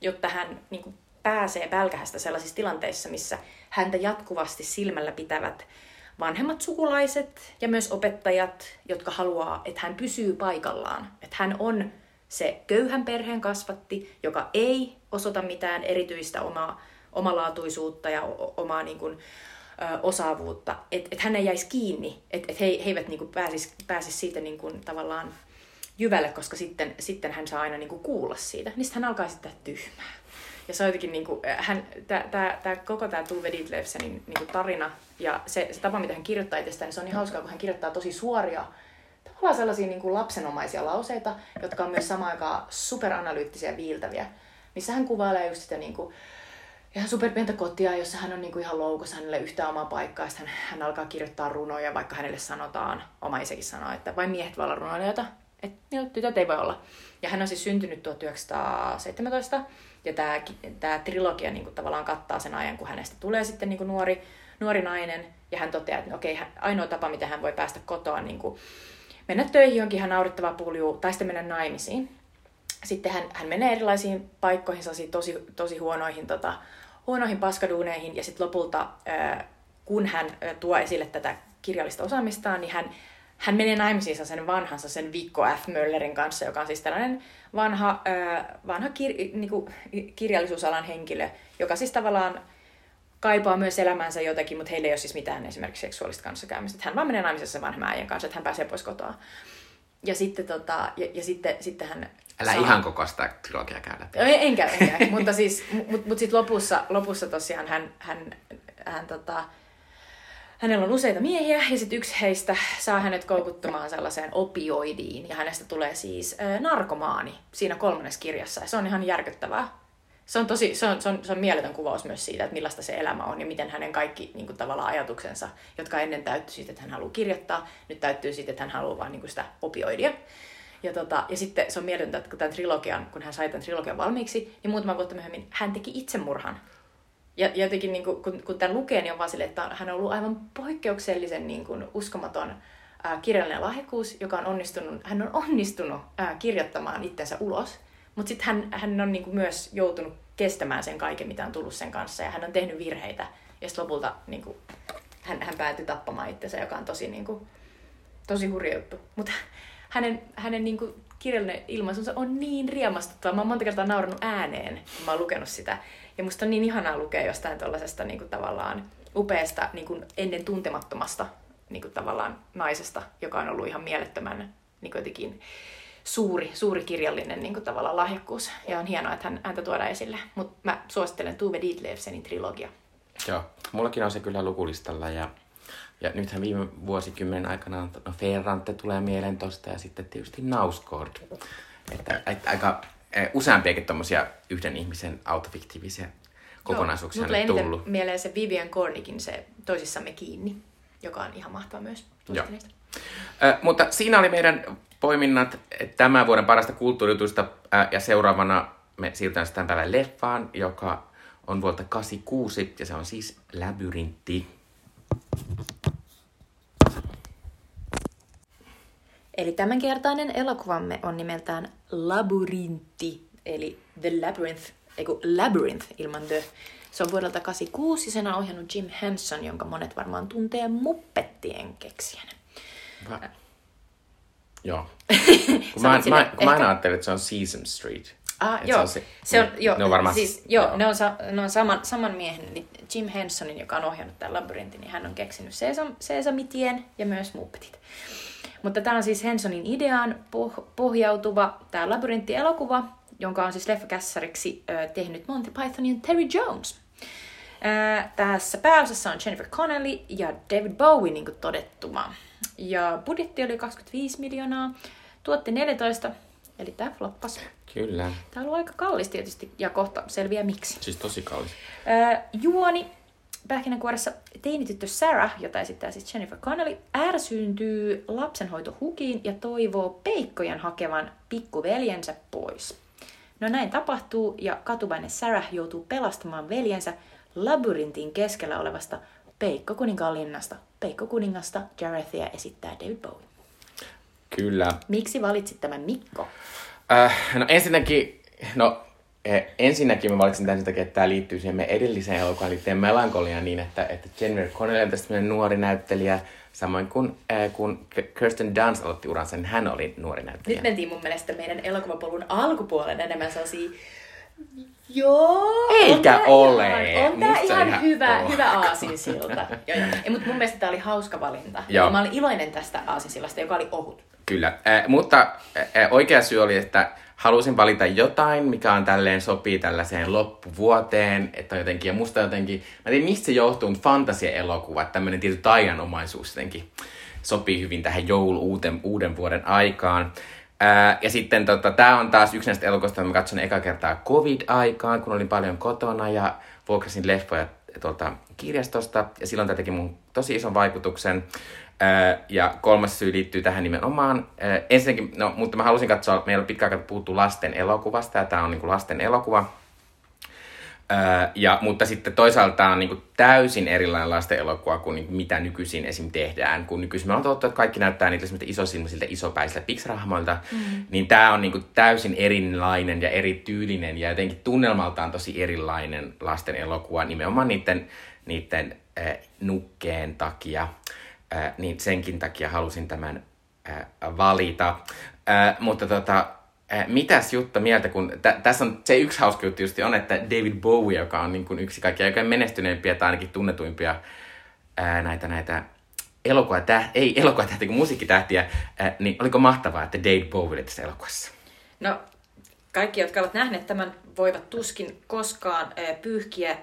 jotta hän niin kuin, pääsee pälkähästä sellaisissa tilanteissa, missä häntä jatkuvasti silmällä pitävät vanhemmat sukulaiset ja myös opettajat, jotka haluaa, että hän pysyy paikallaan. Että hän on se köyhän perheen kasvatti, joka ei osoita mitään erityistä omaa omalaatuisuutta ja omaa niin kuin, ö, osaavuutta, että et hän ei jäisi kiinni, että et he, he eivät niinku pääsisi pääsis siitä niinku tavallaan jyvälle, koska sitten, sitten hän saa aina niinku kuulla siitä. Niin hän alkaa sitten tyhmää. Ja se on jotenkin, niinku, hän, tää, tää, tää, koko tämä Tuve Dietlefsenin niinku tarina ja se, se tapa, mitä hän kirjoittaa itsestään, niin se on niin hauskaa, kun hän kirjoittaa tosi suoria, tavallaan sellaisia niinku lapsenomaisia lauseita, jotka on myös samaan aikaan superanalyyttisiä ja viiltäviä, missä hän kuvailee just sitä niinku, ihan superpientä kotia, jossa hän on niinku ihan loukossa, hänelle yhtä omaa paikkaa, sitten hän, hän alkaa kirjoittaa runoja, vaikka hänelle sanotaan, oma isäkin sanoo, että vain miehet voi olla runoilijoita, että niin, tytöt ei voi olla. Ja hän on siis syntynyt 1917, ja tämä, tämä trilogia niin kuin, tavallaan kattaa sen ajan, kun hänestä tulee sitten niin kuin nuori, nuori nainen, ja hän toteaa, että no, okei, ainoa tapa, miten hän voi päästä kotoa, niin kuin, mennä töihin jonkin hän naurittava pulju, tai sitten mennä naimisiin. Sitten hän, hän menee erilaisiin paikkoihin, tosi, tosi huonoihin, tota, huonoihin paskaduuneihin, ja sitten lopulta, kun hän tuo esille tätä kirjallista osaamistaan, niin hän hän menee naimisiinsa sen vanhansa, sen Vikko F. Möllerin kanssa, joka on siis tällainen vanha, vanha kir, niinku, kirjallisuusalan henkilö, joka siis tavallaan kaipaa myös elämänsä jotakin, mutta heillä ei ole siis mitään esimerkiksi seksuaalista kanssakäymistä. Että hän vaan menee naimisessa vanhemman äijän kanssa, että hän pääsee pois kotoa. Ja sitten, tota, ja, ja sitten, sitten hän... Älä saa... ihan koko sitä trilogiaa käydä. En käy, en käy. mutta siis, mut, mut sitten lopussa, lopussa tosiaan hän, hän, hän tota, hänellä on useita miehiä ja sitten yksi heistä saa hänet koukuttumaan sellaiseen opioidiin ja hänestä tulee siis äh, narkomaani siinä kolmannessa kirjassa ja se on ihan järkyttävää. Se on, tosi, se, on, se, on, se on mieletön kuvaus myös siitä, että millaista se elämä on ja miten hänen kaikki niin kuin, tavallaan ajatuksensa, jotka ennen täyttyi siitä, että hän haluaa kirjoittaa, nyt täyttyy siitä, että hän haluaa vain niin kuin sitä opioidia. Ja, tota, ja sitten se on mieletöntä, että kun, tämän trilogian, kun hän sai tämän trilogian valmiiksi, niin muutama vuotta myöhemmin hän teki itsemurhan ja, jotenkin niin kuin, kun, kun tämän lukee, niin on vaan sille, että hän on ollut aivan poikkeuksellisen niin kuin, uskomaton ää, kirjallinen lahjakkuus, joka on onnistunut, hän on onnistunut ää, kirjoittamaan itsensä ulos, mutta sitten hän, hän on niin kuin, myös joutunut kestämään sen kaiken, mitä on tullut sen kanssa, ja hän on tehnyt virheitä, ja sitten lopulta niin kuin, hän, hän päätyi tappamaan itsensä, joka on tosi, niin kuin, tosi hurja juttu. Mutta hänen, hänen niin kuin, kirjallinen ilmaisunsa on niin riemastuttava. Mä oon monta kertaa naurannut ääneen, kun mä oon lukenut sitä. Ja musta on niin ihanaa lukea jostain tuollaisesta niin kuin tavallaan upeasta, niin kuin ennen tuntemattomasta niin kuin tavallaan naisesta, joka on ollut ihan mielettömän niin jotenkin suuri, suuri kirjallinen niin kuin tavallaan lahjakkuus. Ja on hienoa, että hän, häntä tuodaan esille. Mutta mä suosittelen Tuve Dietlevsenin trilogia. Joo, mullakin on se kyllä lukulistalla ja, ja nythän viime vuosikymmenen aikana no Ferrante tulee mieleen tosta ja sitten tietysti Nauskord. Että, että aika Eh, useampiakin tommosia yhden ihmisen autofiktiivisia kokonaisuuksia Joo, on tullut. mieleen se Vivian Cornikin se Toisissamme kiinni, joka on ihan mahtava myös. Joo. Äh, mutta siinä oli meidän poiminnat tämän vuoden parasta kulttuuriutusta äh, ja seuraavana me siirrytään sitten päivän leffaan, joka on vuolta 86 ja se on siis Labyrintti. Eli tämänkertainen elokuvamme on nimeltään Labyrintti, eli The Labyrinth, ei Labyrinth ilman The. Se on vuodelta 86 ja sen on ohjannut Jim Henson, jonka monet varmaan tuntee Muppettien keksijänä. Va- Joo. kun mä, mä, kun mä ajattelin, että se on Sesame Street. Ah, joo. Se on, se, se on, joo, ne on varmaan... Siis, joo, joo. Ne on, sa, ne on saman, saman miehen, eli Jim Hensonin, joka on ohjannut tämän labyrintin, niin hän on keksinyt Sesam, Sesamitien ja myös Muppetit. Mutta tämä on siis Hensonin ideaan poh- pohjautuva tämä labyrintti-elokuva, jonka on siis leffakässariksi äh, tehnyt Monty Pythonin Terry Jones. Äh, tässä pääosassa on Jennifer Connelly ja David Bowie, niin kuin todettuma. Ja budjetti oli 25 miljoonaa, tuotti 14, eli tämä floppas. Kyllä. Tämä on aika kallis tietysti, ja kohta selviää miksi. Siis tosi kallis. Äh, juoni pähkinänkuoressa teinityttö Sarah, jota esittää siis Jennifer Connelly, ärsyyntyy lapsenhoitohukiin ja toivoo peikkojen hakevan pikkuveljensä pois. No näin tapahtuu ja katuvainen Sarah joutuu pelastamaan veljensä labyrintin keskellä olevasta Peikko kuninkaan linnasta. Peikko kuningasta Jarethia esittää David Bowie. Kyllä. Miksi valitsit tämän Mikko? Äh, no ensinnäkin, no Eh, ensinnäkin mä valitsin tämän takia, että tämä liittyy siihen meidän edelliseen elokuvaan liittyen melankoliaan niin, että, että Jennifer Connelly on tästä nuori näyttelijä, samoin kuin äh, kun Kirsten Dunst aloitti uransa, niin hän oli nuori näyttelijä. Nyt mentiin mun mielestä meidän elokuvapolun alkupuolelle enemmän sellaisia Joo. Eikä on ole. Ihan, on tää ihan, ihan hyvä, hyvä aasinsilta. joo, joo. Ja, mutta mun mielestä tää oli hauska valinta. Joo. Eli mä olin iloinen tästä aasinsillasta, joka oli ohut. Kyllä, äh, mutta äh, oikea syy oli, että halusin valita jotain, mikä on tälleen sopii tällaiseen loppuvuoteen, että jotenkin, ja musta jotenkin, mä en tiedä mistä se johtuu, mutta fantasia-elokuva, että tämmöinen tietty taianomaisuus jotenkin sopii hyvin tähän joulu uuden, uuden vuoden aikaan. Ää, ja sitten tota, tämä on taas yksi näistä elokuvista, mä katson eka kertaa covid-aikaan, kun olin paljon kotona ja vuokrasin leffoja tuolta kirjastosta. Ja silloin tämä teki mun tosi ison vaikutuksen. Ää, ja kolmas syy liittyy tähän nimenomaan. Ää, ensinnäkin, no, mutta mä halusin katsoa, meillä on pitkään puhuttu lasten elokuvasta, ja tämä on niin lasten elokuva. Öö, ja, mutta sitten toisaalta tämä on niin kuin täysin erilainen lasten elokuva kuin, niin kuin mitä nykyisin esim. tehdään. Kun nykyisin me on tottu, että kaikki näyttää niitä semmoista isosilmisiltä, isopäisiltä Pixar-hahmoilta, mm. niin tämä on niin kuin täysin erilainen ja erityylinen ja jotenkin tunnelmaltaan tosi erilainen lasten elokuva nimenomaan niiden, niiden äh, nukkeen takia. Äh, niin senkin takia halusin tämän äh, valita. Äh, mutta tota, mitäs Jutta mieltä, kun tä- tässä on se yksi hauska juttu just on, että David Bowie, joka on niin kuin yksi kaikkia aika menestyneimpiä tai ainakin tunnetuimpia ää, näitä, näitä elokuvatähtiä, ei elokuvatähtiä, kun musiikkitähtiä, ää, niin oliko mahtavaa, että David Bowie oli tässä elokuvassa? No, kaikki, jotka ovat nähneet tämän, voivat tuskin koskaan äh, pyyhkiä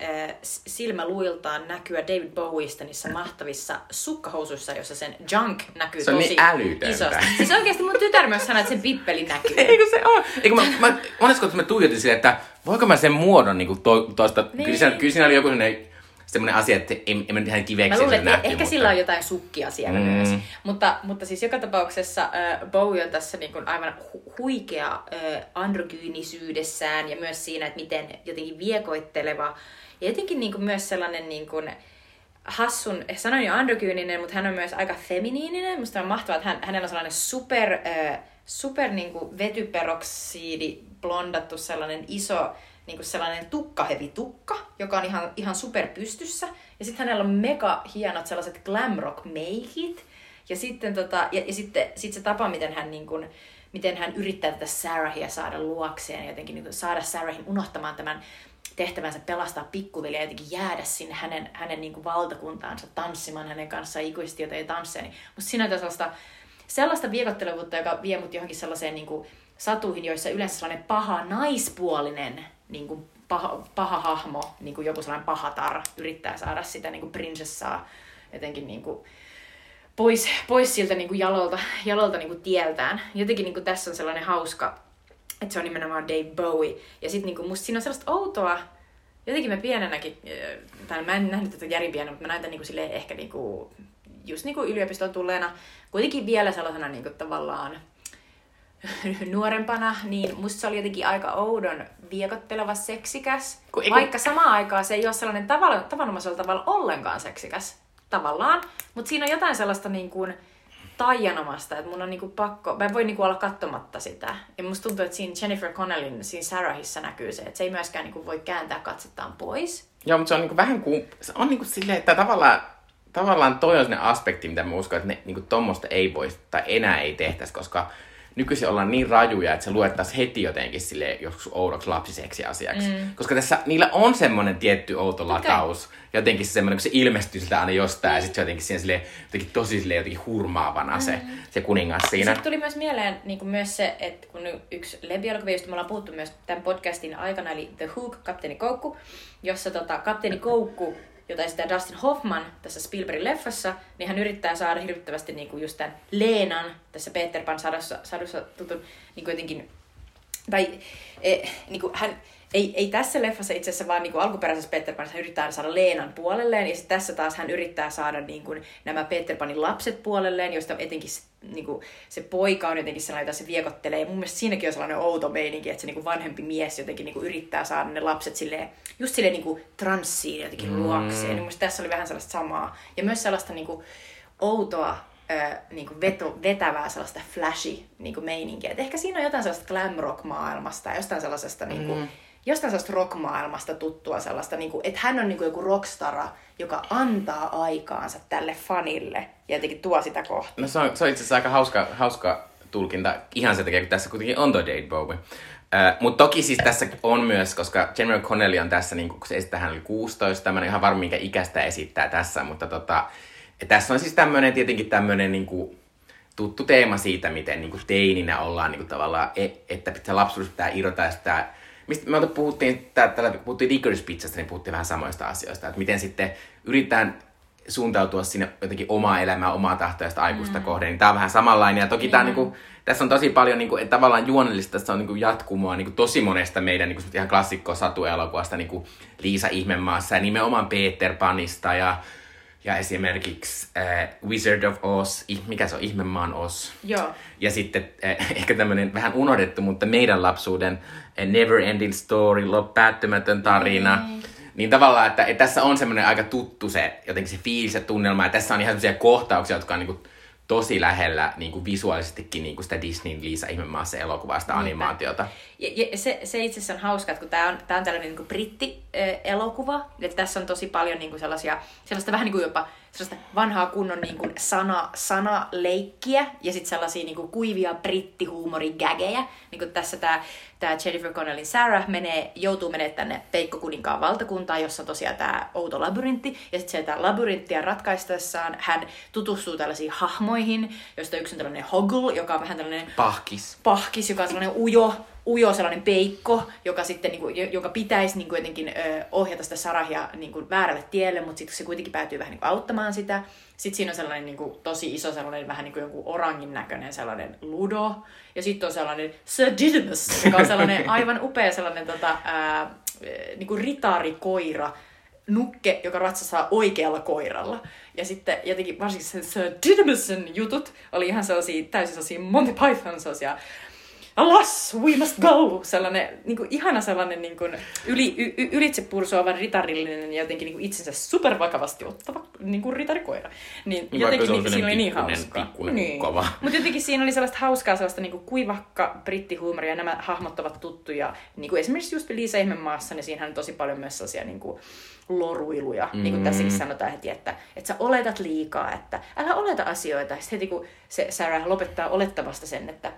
s- silmäluiltaan näkyä David Bowieista niissä mahtavissa sukkahousuissa, jossa sen junk näkyy Se on tosi niin älytöntä. isosti. Siis oikeasti mun tytär myös sanoi, että se pippeli näkyy. Eikö se ole? Eikö mä, mä monessa kohtaa mä tuijotin silleen, että voiko mä sen muodon niin kuin to, toista, niin. kyllä, siinä, kyllä siinä oli joku sellainen, semmoinen asia, että en, en mä nyt ihan kiveksi Mä luulen, että nähty, ehkä mutta... sillä on jotain sukkia siellä Mm. myös. Mutta, mutta siis joka tapauksessa äh, Bowie on tässä niin kuin aivan hu- huikea äh, androgyynisyydessään ja myös siinä, että miten jotenkin viekoitteleva ja jotenkin niin kuin myös sellainen niin kuin hassun, sanoin jo androgyyninen, mutta hän on myös aika feminiininen. Musta on mahtavaa, että hän, hänellä on sellainen super, äh, super niin kuin vetyperoksiidi blondattu sellainen iso niin kuin sellainen tukkahevi tukka, joka on ihan, ihan super pystyssä. Ja sitten hänellä on mega hienot sellaiset glam rock meikit. Ja sitten, tota, ja, ja sitten sit se tapa, miten hän, niin kuin, miten hän yrittää tätä Sarahia saada luokseen jotenkin niin kuin saada Sarahin unohtamaan tämän tehtävänsä pelastaa pikkuveli ja jotenkin jäädä sinne hänen, hänen niin kuin valtakuntaansa tanssimaan hänen kanssaan ikuisesti jotain tansseja. Niin musta siinä on sellaista, sellaista viekottelevuutta, joka vie mut johonkin sellaiseen niin kuin satuihin, joissa yleensä sellainen paha naispuolinen niin kuin paha, paha hahmo, niin kuin joku sellainen pahatar, yrittää saada sitä niin kuin prinsessaa jotenkin niin kuin pois, pois siltä niin kuin jalolta, jalolta niin kuin tieltään. Jotenkin niin kuin tässä on sellainen hauska, että se on nimenomaan Dave Bowie. Ja sitten niin musta siinä on sellaista outoa, jotenkin mä pienenäkin, tai mä en nähnyt tätä järin pienenä, mutta mä näin tämän niin kuin ehkä niin kuin, just niin kuin yliopistoon tulleena, kuitenkin vielä sellaisena niin kuin tavallaan nuorempana, niin musta se oli jotenkin aika oudon viekotteleva seksikäs. Kun Vaikka samaan aikaan se ei ole sellainen tavalla, tavanomaisella tavalla ollenkaan seksikäs tavallaan. Mutta siinä on jotain sellaista niin kuin taianomasta, että mun on niin kuin pakko, mä en voi niin kuin olla katsomatta sitä. Ja musta tuntuu, että siinä Jennifer Connellin, siinä Sarahissa näkyy se, että se ei myöskään niin kuin voi kääntää katsettaan pois. Joo, mutta se on niinku vähän kuin, se on niinku silleen, että tavallaan, tavallaan toi on aspekti, mitä mä uskon, että ne, niinku tommosta ei voisi tai enää ei tehtäisi, koska nykyisin ollaan niin rajuja, että se luettaisiin heti jotenkin sille joskus oudoksi lapsiseksi asiaksi. Mm. Koska tässä niillä on semmoinen tietty outo lataus. Jotenkin se semmoinen, kun se ilmestyy siltä aina jostain, ja sitten se jotenkin siinä silleen, jotenkin tosi silleen, jotenkin hurmaavana se, se kuningas siinä. Sitten tuli myös mieleen niin kuin myös se, että kun yksi lebielokuvia, josta me ollaan puhuttu myös tämän podcastin aikana, eli The Hook, Kapteeni Koukku, jossa tota, Kapteeni Koukku, jota esittää Dustin Hoffman tässä Spielbergin leffassa, niin hän yrittää saada hirvittävästi niin kuin just tämän Leenan tässä Peter Pan sadussa, sadussa tutun niin kuin jotenkin, tai e, niin kuin hän, ei, ei tässä leffassa itse asiassa, vaan niin kuin alkuperäisessä Peter Panissa yrittää saada Leenan puolelleen, ja sitten tässä taas hän yrittää saada niin kuin nämä Peter Panin lapset puolelleen, joista etenkin se, niin kuin, se poika on jotenkin sellainen, jota se viekottelee. Ja mun mielestä siinäkin on sellainen outo meininki, että se niin kuin vanhempi mies jotenkin niin kuin yrittää saada ne lapset silleen, just silleen niin kuin transsiin jotenkin mm. luokseen. Niin mun mielestä tässä oli vähän sellaista samaa. Ja myös sellaista niin kuin outoa ö, niin kuin veto, vetävää sellaista flashy niin kuin meininkiä. Et ehkä siinä on jotain sellaista glam rock maailmasta ja jostain sellaisesta niin kuin, mm. Jostain sellaista rock-maailmasta tuttua sellaista, niin kuin, että hän on niin kuin joku rockstara, joka antaa aikaansa tälle fanille ja jotenkin tuo sitä kohti. No se on, se on itse asiassa aika hauska, hauska tulkinta ihan sen takia, kun tässä kuitenkin on toi David Bowie. Uh, Mutta toki siis tässä on myös, koska Jennifer Connelly on tässä, niin kun se esittää, hän oli 16, mä en ihan varma, minkä ikäistä esittää tässä, mutta tota, tässä on siis tämmöinen tietenkin tämmöinen niin kuin, tuttu teema siitä, miten niin kuin teininä ollaan niin kuin tavallaan, e, että pitää lapsuudessa pitää irrota sitä, mistä me puhuttiin, tällä puhuttiin Licorice Pizzasta, niin puhuttiin vähän samoista asioista, että miten sitten yritetään suuntautua sinne jotenkin omaa elämää, omaa tahtoa sitä aikuista mm. kohden, niin tämä on vähän samanlainen. Ja toki mm. tämä on, niin kuin, tässä on tosi paljon niin kuin, tavallaan juonellista, tässä on niin kuin, jatkumoa niin kuin, tosi monesta meidän niin kuin, ihan klassikkoa satuelokuvasta, niin kuin Liisa Ihmemaassa ja nimenomaan Peter Panista ja ja esimerkiksi äh, Wizard of Oz, mikä se on, Ihmemaan Oz. Joo. Ja sitten äh, ehkä tämmöinen vähän unohdettu, mutta meidän lapsuuden äh, Never Ending Story, päättymätön tarina. Mm. Niin tavallaan, että, että tässä on semmoinen aika tuttu se, jotenkin se fiilis ja tunnelma. Ja tässä on ihan semmoisia kohtauksia, jotka on niin kuin, tosi lähellä niin kuin visuaalisestikin niin kuin sitä Disneyn Liisa ihmemaassa elokuvaa, sitä animaatiota. Ja, ja se, se itse asiassa on hauska, että kun tämä on, tää on tällainen niin britti-elokuva, että tässä on tosi paljon niin kuin sellaisia, sellaista vähän niin kuin jopa sellaista vanhaa kunnon niin kuin sana, sanaleikkiä ja sitten sellaisia niin kuin kuivia brittihuumorigägejä. Niin kuin tässä tämä tää Jennifer Connellin Sarah menee, joutuu menemään tänne Peikko kuninkaan valtakuntaan, jossa on tosiaan tämä outo labyrintti. Ja sitten sieltä labyrinttiä ratkaistaessaan hän tutustuu tällaisiin hahmoihin, joista yksi on tällainen Hoggle, joka on vähän tällainen... Pahkis. Pahkis, joka on sellainen ujo, ujo sellainen peikko, joka sitten niin kuin, joka pitäisi niin kuin jotenkin ö, ohjata sitä Sarahia niin kuin väärälle tielle, mutta sitten se kuitenkin päätyy vähän niin kuin auttamaan sitä. Sitten siinä on sellainen niin kuin, tosi iso sellainen vähän niin kuin joku orangin näköinen sellainen ludo. Ja sitten on sellainen Sir Didymus, joka on sellainen aivan upea sellainen tota, ää, niin kuin ritarikoira, nukke, joka ratsastaa oikealla koiralla. Ja sitten jotenkin varsinkin sen Sir Didymusin jutut oli ihan sellaisia, täysin sellaisia Monty Python sellaisia alas, we must go! Sellainen niin kuin, ihana sellainen niin kuin, yli, y, y, ylitse pursuava ritarillinen ja jotenkin niin kuin, itsensä supervakavasti ottava niin kuin ritarikoira. Niin, niin jotenkin niin, siinä oli niin hauskaa. Niin. Mutta jotenkin siinä oli sellaista hauskaa, sellaista niin kuin, kuivakka brittihuumoria. Nämä hahmot ovat tuttuja. Niin kuin esimerkiksi just Liisa Ihmemaassa, niin siinähän on tosi paljon myös sellaisia niin kuin, loruiluja. Mm. Niin kuin tässäkin sanotaan heti, että, että sä oletat liikaa, että älä oleta asioita. Sitten heti kun se Sarah lopettaa olettamasta sen, että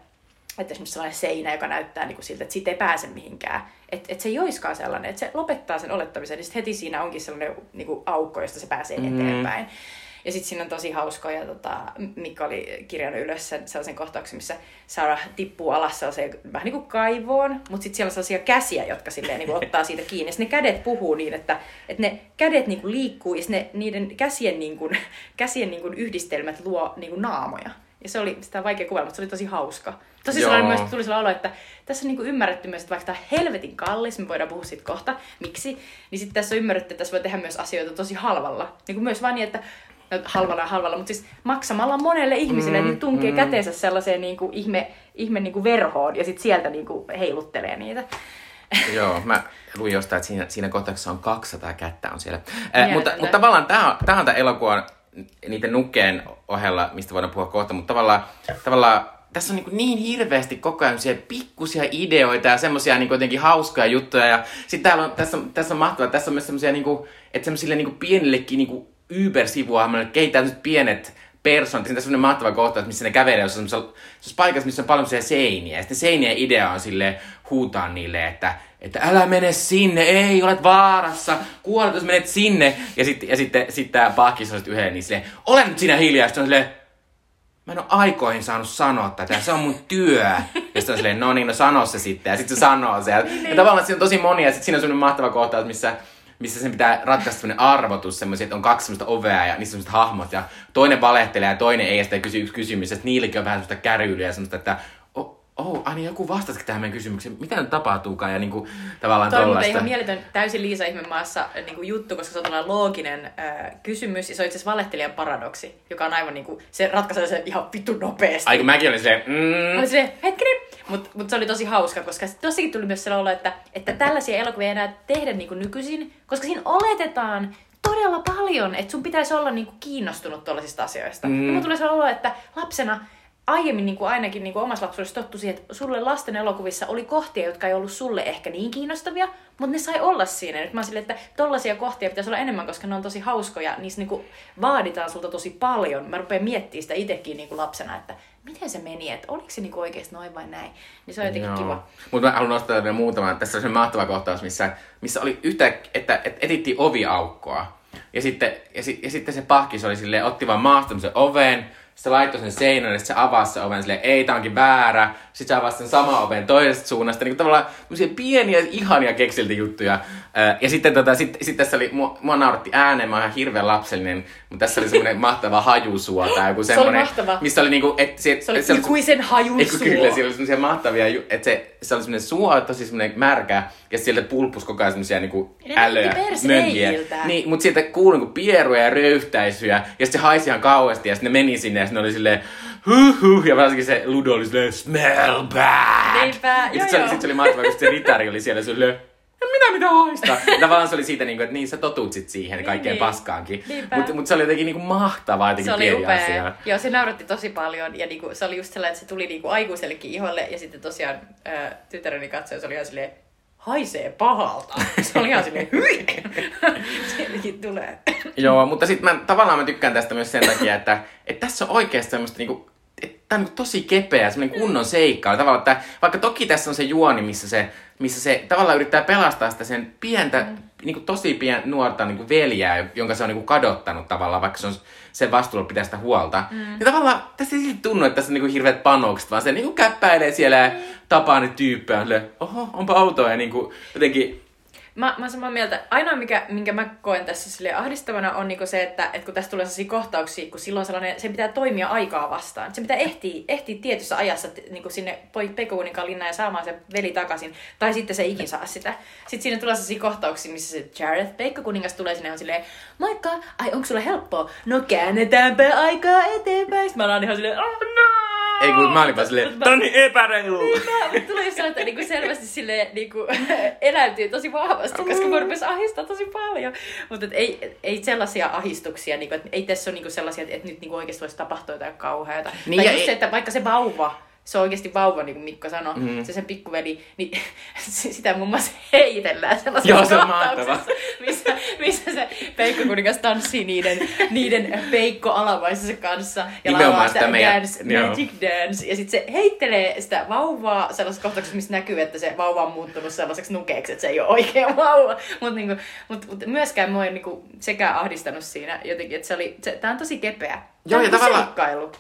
että esimerkiksi sellainen seinä, joka näyttää niin kuin siltä, että siitä ei pääse mihinkään. Että et se ei oiskaan sellainen, että se lopettaa sen olettamisen, niin sitten heti siinä onkin sellainen niin kuin aukko, josta se pääsee mm. eteenpäin. Ja sitten siinä on tosi hauskoja, tota, Mikko oli kirjannut ylös sen, sellaisen kohtauksen, missä Sarah tippuu alas sellaiseen vähän niin kuin kaivoon, mutta sitten siellä on sellaisia käsiä, jotka silleen, niin kuin ottaa siitä kiinni. Ja ne kädet puhuu niin, että, että ne kädet niin kuin liikkuu ja ne, niiden käsien, niin kuin, käsien niin kuin yhdistelmät luo niin kuin naamoja. Ja se oli, sitä on vaikea kuvailla, mutta se oli tosi hauska. Tosi sellainen myös tuli sellainen olo, että tässä on niinku ymmärretty myös, että vaikka tämä on helvetin kallis, me voidaan puhua siitä kohta, miksi, niin sitten tässä on ymmärretty, että tässä voi tehdä myös asioita tosi halvalla. Niin kuin myös vaan niin, että no, halvalla ja halvalla, mutta siis maksamalla monelle ihmiselle, mm, että tunkee mm. käteensä sellaiseen niin kuin ihme, ihme niin kuin verhoon ja sitten sieltä niin kuin heiluttelee niitä. Joo, mä luin jostain, että siinä, siinä kohtauksessa on 200 kättä on siellä. Äh, mutta, mutta tavallaan tämä on, on tämä elokuva niiden nukkeen ohella, mistä voidaan puhua kohta, mutta tavallaan, tavallaan tässä on niin, niin hirveästi koko ajan pikkusia ideoita ja semmoisia niin jotenkin hauskoja juttuja. Ja sitten täällä on, tässä, on, tässä on mahtavaa, tässä on myös semmoisia, niin että semmoisille niin pienillekin niin Uber-sivuahmoille kehittää pienet persoonat. Siinä on semmoinen mahtava kohta, missä ne kävelee jossain paikassa, missä on paljon seiniä. Ja sitten seinien idea on sille huutaa niille, että että älä mene sinne, ei, olet vaarassa, kuolet, jos menet sinne. Ja sitten ja sitten sit tämä Pahkis on yhden, niin silleen, olen nyt siinä hiljaa, sitten on silleen, mä en ole aikoihin saanut sanoa tätä, se on mun työ. Ja sitten on silleen, no niin, no sano se sitten. Ja sitten se sanoo se. Ja, ja tavallaan siinä on tosi monia, ja sitten siinä on semmoinen mahtava kohtaus, missä missä sen pitää ratkaista semmoinen arvotus, semmoisia, että on kaksi semmoista ovea ja niissä on semmoiset hahmot ja toinen valehtelee ja toinen ei ja sitten kysyy yksi kysymys, että niillekin on vähän semmoista kärylyä ja semmoista, että oh, ai niin joku vastasikin tähän meidän kysymykseen, mitä nyt tapahtuukaan ja niin kuin, tavallaan Toi on ihan mieletön täysin Liisa Ihmemaassa niin kuin juttu, koska se on tällainen looginen äh, kysymys ja se on itse asiassa valehtelijan paradoksi, joka on aivan niin kuin, se ratkaisee sen ihan vittu nopeasti. Ai mäkin olin se, mm. Olin se, hetkinen, mutta mut se oli tosi hauska, koska tossakin tuli myös sellainen olo, että, että tällaisia elokuvia ei enää tehdä niin kuin nykyisin, koska siinä oletetaan todella paljon, että sun pitäisi olla niin kuin kiinnostunut tuollaisista asioista. Mm. Ja tulee sellainen olo, että lapsena aiemmin niin kuin ainakin niin kuin omassa lapsuudessa tottu siihen, että sulle lasten elokuvissa oli kohtia, jotka ei ollut sulle ehkä niin kiinnostavia, mutta ne sai olla siinä. Nyt mä silleen, että tollaisia kohtia pitäisi olla enemmän, koska ne on tosi hauskoja. Niissä niin kuin vaaditaan sulta tosi paljon. Mä rupean miettimään sitä itsekin niin kuin lapsena, että miten se meni, että oliko se niinku oikeasti noin vai näin. Niin se on jotenkin Joo. kiva. Mutta mä haluan nostaa vielä muutaman. Tässä on se mahtava kohtaus, missä, missä oli yhtä, että, että etittiin oviaukkoa. Ja sitten, ja, ja sitten se pahkis oli silleen, otti vaan maasta sen oven, se laittoi sen seinän ja sitten se avasi sen oven silleen, ei, tää onkin väärä. Sitten se avasi sen sama oven toisesta suunnasta. Niin tavallaan pieniä, ihania keksilti juttuja. Ja sitten tota, sit, sit tässä oli, mua, mua nauratti ääneen, mä oon ihan hirveän lapsellinen, mutta tässä oli semmoinen mahtava hajusuo tai joku semmoinen. Se oli mahtava. Missä oli niinku, et, se, se oli se, ikuisen hajusuo. Kyllä, siellä oli semmoisia mahtavia, että se, se oli semmoinen suo, tosi semmoinen märkä, ja sieltä pulppus koko ajan semmoisia niinku älöjä, mönkiä. Niin, mutta sieltä kuului niinku pieruja ja röyhtäisyjä, ja sitten se haisi ihan kauheasti, ja sitten ne meni sinne, ja sitten oli silleen, huh, huh, ja varsinkin se Ludo oli silleen, smell bad. Niinpä, ja sitten se, sit se oli mahtavaa, kun se ritari oli siellä silleen, en minä mitä haista. Tavallaan se oli siitä, niin kuin, että niin sä totut sit siihen niin, kaikkeen niin. paskaankin. Mutta mut se oli jotenkin niin kuin mahtavaa jotenkin Se oli upea. Asia. Joo, se nauratti tosi paljon. Ja niin kuin, se oli just sellainen, että se tuli niin kuin aikuisellekin iholle. Ja sitten tosiaan ää, tytäreni katsoi, se oli ihan silleen, haisee pahalta. Se oli ihan silleen, hyi! Sielläkin tulee. Joo, mutta sitten mä, tavallaan mä tykkään tästä myös sen takia, että, että tässä on oikeasti semmoista niinku, että tämä on tosi kepeä, semmoinen kunnon seikka. Tavallaan, että vaikka toki tässä on se juoni, missä se missä se tavallaan yrittää pelastaa sitä sen pientä, mm. niin kuin tosi pien, nuorta niin kuin veljää, jonka se on niin kuin kadottanut tavallaan, vaikka se on sen vastuulla pitää sitä huolta. Mm. Ja tavallaan tässä ei silti tunnu, että tässä on niin kuin hirveät panokset, vaan se niin kuin käppäilee siellä ja tapaa ne tyyppejä. Oho, onpa autoa ja niin kuin jotenkin Mä, mä samaa mieltä. Ainoa, mikä, minkä mä koen tässä sille ahdistavana, on niinku se, että, että kun tässä tulee sellaisia kohtauksia, kun silloin sellainen, se pitää toimia aikaa vastaan. Se pitää ehtiä, ehtiä tietyssä ajassa niinku sinne Pekuuninkaan linnaan ja saamaan se veli takaisin. Tai sitten se ikin saa sitä. Sitten siinä tulee sellaisia kohtauksia, missä se Jareth Peikkokuningas tulee sinne on silleen, moikka, ai onko sulla helppoa? No käännetäänpä aikaa eteenpäin. Sitten mä oon ihan silleen! Ei kun mä olin vaan silleen, tää on niin epäreilu. Mutta tuli just sellainen, että niinku selvästi silleen niinku, eläytyy tosi vahvasti, koska mä rupesin ahistaa tosi paljon. Mutta ei, ei sellaisia ahistuksia, niinku, että ei tässä ole niinku sellaisia, että, että nyt niinku oikeasti voisi tapahtua jotain kauheata. Niin tai just ei... se, että vaikka se vauva, se on oikeasti vauva, niin kuin Mikko sanoi, mm. se sen pikkuveli, niin sitä muun muassa heitellään sellaisessa Joo, se on missä, missä se Peikko kuningas tanssii niiden, niiden Peikko alamaisessa kanssa ja laulaa sitä meidän, dance, magic dance. Ja sitten se heittelee sitä vauvaa sellaisessa kohtauksessa, missä näkyy, että se vauva on muuttunut sellaiseksi nukeeksi, että se ei ole oikea vauva. Mutta niinku, mut, mut myöskään mua ei niinku sekä ahdistanut siinä jotenkin, että se oli, se, tää on tosi kepeä. Joo, ja tavallaan,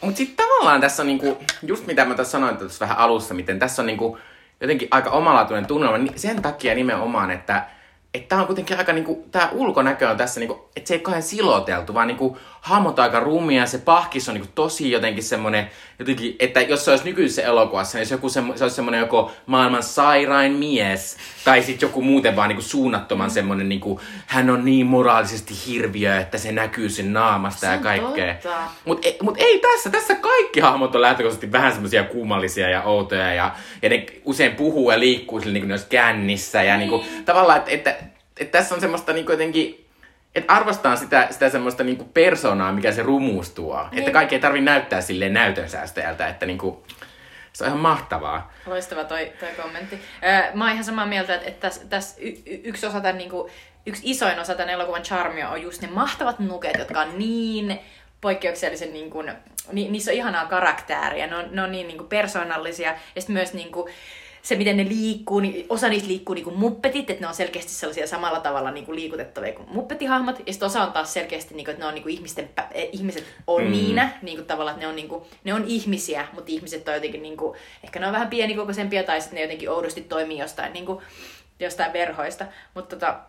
mutta sitten tavallaan tässä on niinku, just mitä mä tässä sanoin tässä vähän alussa, miten tässä on niinku jotenkin aika omalaatuinen tunnelma, niin sen takia nimenomaan, että että tämä on kuitenkin aika niinku, tämä ulkonäkö on tässä niinku, että se ei kauhean siloteltu, vaan niinku hahmot aika rumia, se pahkis on niinku tosi jotenkin semmoinen, jotenkin, että jos se olisi nykyisessä elokuvassa, niin se, joku se, se olisi semmoinen joko maailman sairain mies, tai sitten joku muuten vaan niinku suunnattoman semmoinen, niinku, hän on niin moraalisesti hirviö, että se näkyy sen naamasta se ja kaikkea. Mutta ei, mut ei tässä, tässä kaikki hahmot on lähtökohtaisesti vähän semmoisia kummallisia ja outoja, ja, ja ne usein puhuu ja liikkuu sille, niinku ne olisi kännissä, ja niinku, niin. tavallaan, että, että, että, tässä on semmoista niinku jotenkin, että arvostaa sitä, sitä semmoista niinku persoonaa, mikä se rumuus tuo. Niin. Että kaikki ei tarvi näyttää silleen näytönsäästäjältä, että niinku, se on ihan mahtavaa. Loistava toi, toi kommentti. mä oon ihan samaa mieltä, että, että tässä täs y- yksi osa tämän, niinku, yksi isoin osa tämän elokuvan charmia on just ne mahtavat nuket, jotka on niin poikkeuksellisen, niin kuin, ni, niissä on ihanaa karaktääriä, ne on, ne on niin, niin kuin persoonallisia, ja sitten myös niin kuin, se, miten ne liikkuu, niin osa niistä liikkuu niin kuin muppetit, että ne on selkeästi sellaisia samalla tavalla niin kuin liikutettavia kuin muppetihahmot, ja sitten osa on taas selkeästi, niin kuin, että ne on niin kuin ihmisten, eh, ihmiset on mm. niinä, niin kuin tavallaan, että ne on, niin kuin, ne on ihmisiä, mutta ihmiset on jotenkin, niin kuin, ehkä ne on vähän pienikokoisempia, tai sitten ne jotenkin oudosti toimii jostain, niin kuin, jostain verhoista, mutta tota,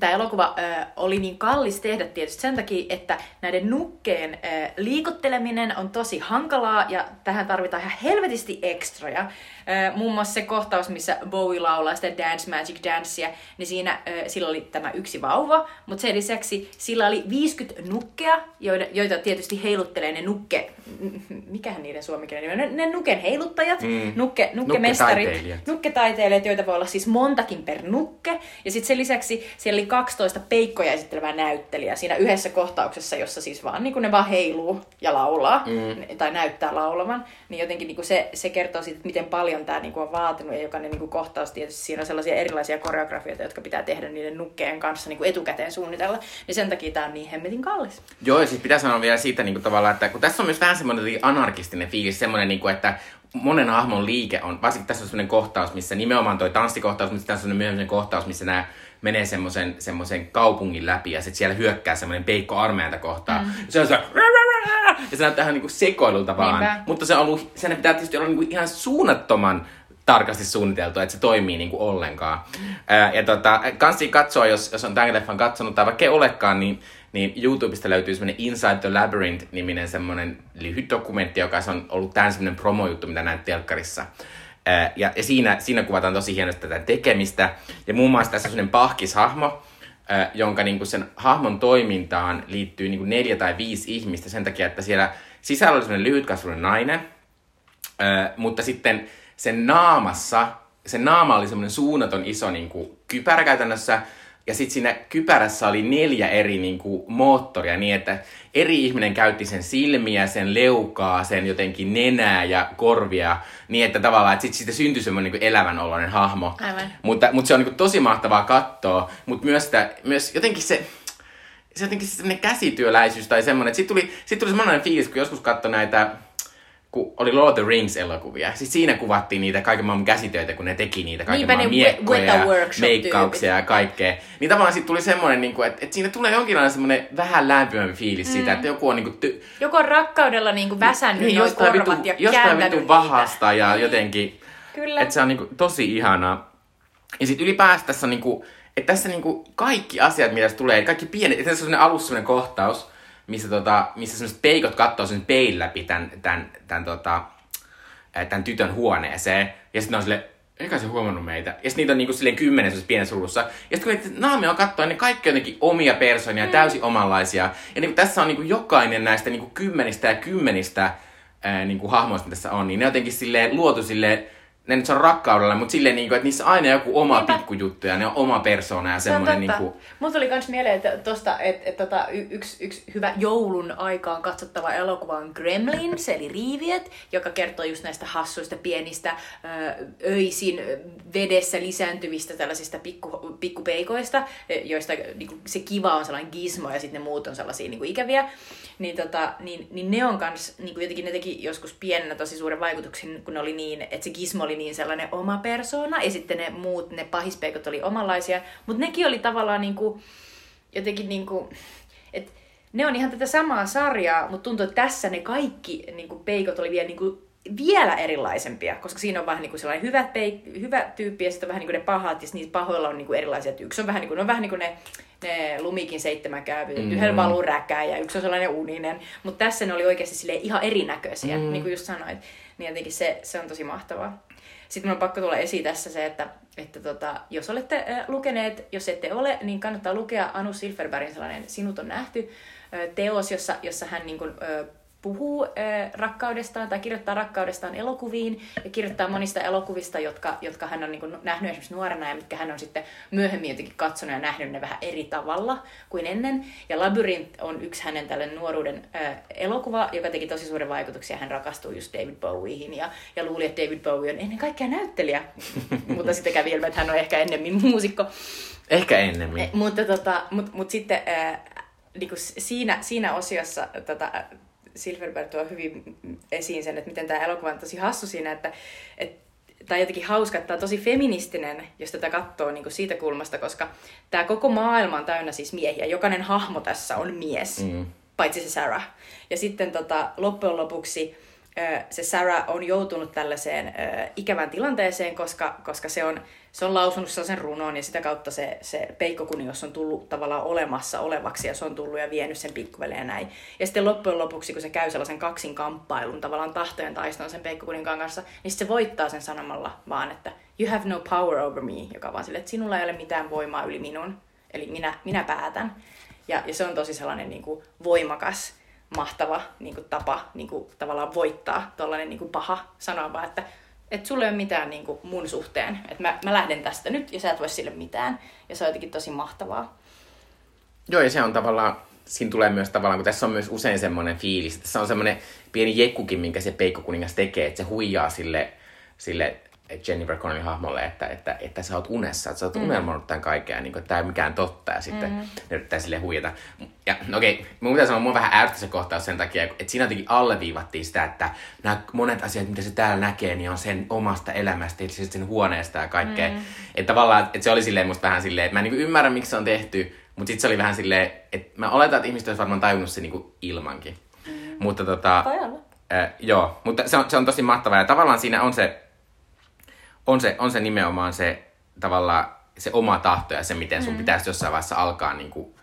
Tämä elokuva ö, oli niin kallis tehdä tietysti sen takia, että näiden nukkeen ö, liikutteleminen on tosi hankalaa ja tähän tarvitaan ihan helvetisti ekstroja. Äh, muun muassa se kohtaus, missä Bowie laulaa sitä Dance Magic Dancea, niin siinä äh, sillä oli tämä yksi vauva, mutta sen lisäksi sillä oli 50 nukkea, joita, joita tietysti heiluttelee ne nukke... Mikähän niiden suomikielinen nimi on? Ne, ne nuken heiluttajat, mm. nukke, nukkemestarit, Nukketaiteilijat. nukketaiteilijat, joita voi olla siis montakin per nukke. Ja sitten sen lisäksi siellä oli 12 peikkoja esittelevää näyttelijää siinä yhdessä kohtauksessa, jossa siis vaan niin ne vaan heiluu ja laulaa, mm. tai näyttää laulavan. Niin jotenkin niin se, se kertoo siitä, miten paljon tämä niin on vaatinut, ja jokainen niin kohtaus tietysti siinä on sellaisia erilaisia koreografioita, jotka pitää tehdä niiden nukkeen kanssa niin etukäteen suunnitella. Niin sen takia tämä on niin hemmetin kallis. Joo, ja siis pitää sanoa vielä siitä niin kuin tavallaan, että kun tässä on myös vähän semmoinen anarkistinen fiilis, semmoinen, niin kuin, että monen hahmon liike on, varsinkin tässä on semmoinen kohtaus, missä nimenomaan toi tanssikohtaus, mutta tässä on myöhemmin kohtaus, missä nämä menee semmoisen, semmoisen kaupungin läpi ja sitten siellä hyökkää semmoinen peikko armeijanta kohtaan. Mm. Se on se ja se näyttää ihan niinku sekoilulta vaan. Niinpä. Mutta se on ollut, sen pitää tietysti olla niinku ihan suunnattoman tarkasti suunniteltu, että se toimii niinku ollenkaan. Ää, ja tota, kansi katsoa, jos, jos on tämän leffan katsonut tai vaikka ei olekaan, niin, niin YouTubesta löytyy semmoinen Inside the Labyrinth-niminen semmoinen lyhyt dokumentti, joka on ollut tämän semmoinen promojuttu, mitä näet telkkarissa. Ja, ja siinä, siinä kuvataan tosi hienosti tätä tekemistä. Ja muun muassa tässä on semmoinen pahkishahmo, ää, jonka niinku sen hahmon toimintaan liittyy niinku neljä tai viisi ihmistä sen takia, että siellä sisällä oli semmoinen lyhytkasvuinen nainen, ää, mutta sitten sen naamassa, sen naama oli semmoinen suunnaton iso niinku, kypärä käytännössä, ja sitten siinä kypärässä oli neljä eri niin kuin, moottoria niin, että eri ihminen käytti sen silmiä, sen leukaa, sen jotenkin nenää ja korvia, niin että tavallaan, että sitten siitä syntyi semmoinen niin elävän oloinen hahmo. Aivan. Mutta, mutta se on niin kuin, tosi mahtavaa katsoa, mutta myös, sitä, myös jotenkin se, se jotenkin semmoinen käsityöläisyys tai semmoinen, että sitten tuli, sit tuli semmoinen fiilis, kun joskus katsoi näitä kun oli Lord of the Rings-elokuvia. Siis siinä kuvattiin niitä kaiken maailman käsitöitä, kun ne teki niitä kaiken Niinpä maailman ne miekkoja ja meikkauksia ja kaikkea. Niin tavallaan sitten tuli semmoinen, niin että, että siinä tulee jonkinlainen semmoinen vähän lämpimämpi fiilis mm. siitä, että joku on niin kuin, ty- Joku on rakkaudella niin kuin väsännyt niin, noi jostain korvat vitu, ja jostain vitu niitä. vahasta ja Niin. jotenkin, Kyllä. että se on niin kuin, tosi ihanaa. Ja sitten ylipäätään tässä on niin kuin, että tässä niin kuin kaikki asiat, mitä tulee, kaikki pienet, että tässä on alussa sellainen kohtaus, missä, tota, missä sellaiset peikot katsoo sen peilin läpi tämän, tämän, tämän, tota, tämän tytön huoneeseen. Ja sitten on sille, eikä se huomannut meitä. Ja sitten niitä on niinku silleen kymmenen semmoisessa pienessä ruudussa. Ja sitten kun naami on katsoa, niin kaikki on jotenkin omia persoonia, mm. täysin omanlaisia. Ja niin tässä on niinku jokainen näistä niinku kymmenistä ja kymmenistä ää, niinku hahmoista, mitä tässä on, niin ne on jotenkin silleen luotu silleen, ne nyt on rakkaudella, mutta silleen, niinku, että niissä on aina joku oma Niinpä. pikkujuttu ja ne on oma persoona ja Se semmoinen totta. niinku... Mulla tuli kans mieleen, että tosta, et, et, tota, yksi, yksi hyvä joulun aikaan katsottava elokuva on Gremlins, eli Riiviet, joka kertoo just näistä hassuista pienistä ö, öisin vedessä lisääntyvistä tällaisista pikku, pikkupeikoista, joista niinku, se kiva on sellainen gizmo ja sitten ne muut on sellaisia niinku, ikäviä. Niin, tota, niin, niin ne on kans, niinku, jotenkin ne teki joskus pienenä tosi suuren vaikutuksen, kun ne oli niin, että se gizmo oli niin sellainen oma persona, ja sitten ne muut, ne pahispeikot oli omanlaisia, mutta nekin oli tavallaan niinku, jotenkin niinku, et ne on ihan tätä samaa sarjaa, mutta tuntuu, että tässä ne kaikki niinku, peikot oli vielä niinku, vielä erilaisempia, koska siinä on vähän niinku sellainen hyvä, peik- hyvä tyyppi ja sitten vähän niinku ne pahat, ja niissä pahoilla on niinku erilaisia. Et Yksi on vähän niinku, ne on vähän niinku ne, ne lumikin seitsemän käyvyt, mm. yhdellä valuu räkää ja yksi on sellainen uninen. Mutta tässä ne oli oikeasti silleen ihan erinäköisiä, mm. niin kuin just sanoit. Niin jotenkin se, se on tosi mahtavaa. Sitten mun on pakko tulla esiin tässä se, että, että tota, jos olette äh, lukeneet, jos ette ole, niin kannattaa lukea Anu Silverbergin sellainen Sinut on nähty äh, teos, jossa, jossa hän niin kuin, äh, puhuu äh, rakkaudestaan tai kirjoittaa rakkaudestaan elokuviin ja kirjoittaa monista elokuvista, jotka, jotka hän on niin kuin, nähnyt esimerkiksi nuorena ja mitkä hän on sitten myöhemmin jotenkin katsonut ja nähnyt ne vähän eri tavalla kuin ennen. Ja Labyrinth on yksi hänen tällainen nuoruuden äh, elokuva, joka teki tosi suuren vaikutuksia. Hän rakastui just David Bowieihin ja, ja luuli, että David Bowie on ennen kaikkea näyttelijä. Mutta sitten kävi ilmi, että hän on ehkä ennemmin muusikko. Ehkä ennemmin. Eh, mutta tota, mut, mut sitten äh, s- siinä, siinä osiossa tota, äh, Silverberg tuo hyvin esiin sen, että miten tämä elokuva on tosi hassu siinä, että et, tai jotenkin hauska, että tämä on tosi feministinen, jos tätä katsoo niin siitä kulmasta, koska tämä koko maailma on täynnä siis miehiä. Jokainen hahmo tässä on mies, Mm. paitsi se Sarah. Ja sitten tota, loppujen lopuksi se Sarah on joutunut tällaiseen ikävään tilanteeseen, koska, koska se, on, se on lausunut sen runon ja sitä kautta se, se peikkokuningas on tullut tavallaan olemassa olevaksi ja se on tullut ja vienyt sen pikkuveleen ja näin. Ja sitten loppujen lopuksi, kun se käy sellaisen kaksin kamppailun, tavallaan tahtojen taistelun sen peikkokuninkaan kanssa, niin se voittaa sen sanomalla vaan, että you have no power over me, joka vaan sille, että sinulla ei ole mitään voimaa yli minun, eli minä, minä päätän. Ja, ja se on tosi sellainen niin kuin, voimakas, mahtava niin kuin, tapa niin kuin, tavallaan voittaa tuollainen niin paha sanoa vaan, että et sulla ei ole mitään niin kuin, mun suhteen. Että mä, mä lähden tästä nyt ja sä et voi sille mitään. Ja se on jotenkin tosi mahtavaa. Joo, ja se on tavallaan, siinä tulee myös tavallaan, kun tässä on myös usein semmoinen fiilis, että tässä on semmoinen pieni jekkukin, minkä se Peikko kuningas tekee, että se huijaa sille, sille Jennifer Connellin hahmolle, että, että, että sä oot unessa, että sä oot mm. unelmoinut tämän kaikkea, niin kuin, että tämä ei ole mikään totta, ja sitten mm. ne yrittää sille huijata. Ja no okei, okay, mun pitää sanoa, mun vähän ärsytti se kohtaus sen takia, että siinä jotenkin alleviivattiin sitä, että nämä monet asiat, mitä se täällä näkee, niin on sen omasta elämästä, ja sen huoneesta ja kaikkea. Mm. Että tavallaan, että se oli silleen musta vähän silleen, että mä en niin ymmärrä, miksi se on tehty, mutta sitten se oli vähän silleen, että mä oletan, että ihmiset olisivat varmaan tajunnut se niin ilmankin. Mm. Mutta tota... Äh, joo, mutta se on, se on tosi mahtavaa, ja tavallaan siinä on se on se, on se nimenomaan se tavallaan se oma tahto ja se, miten sun mm. pitäisi jossain vaiheessa alkaa niin kuin,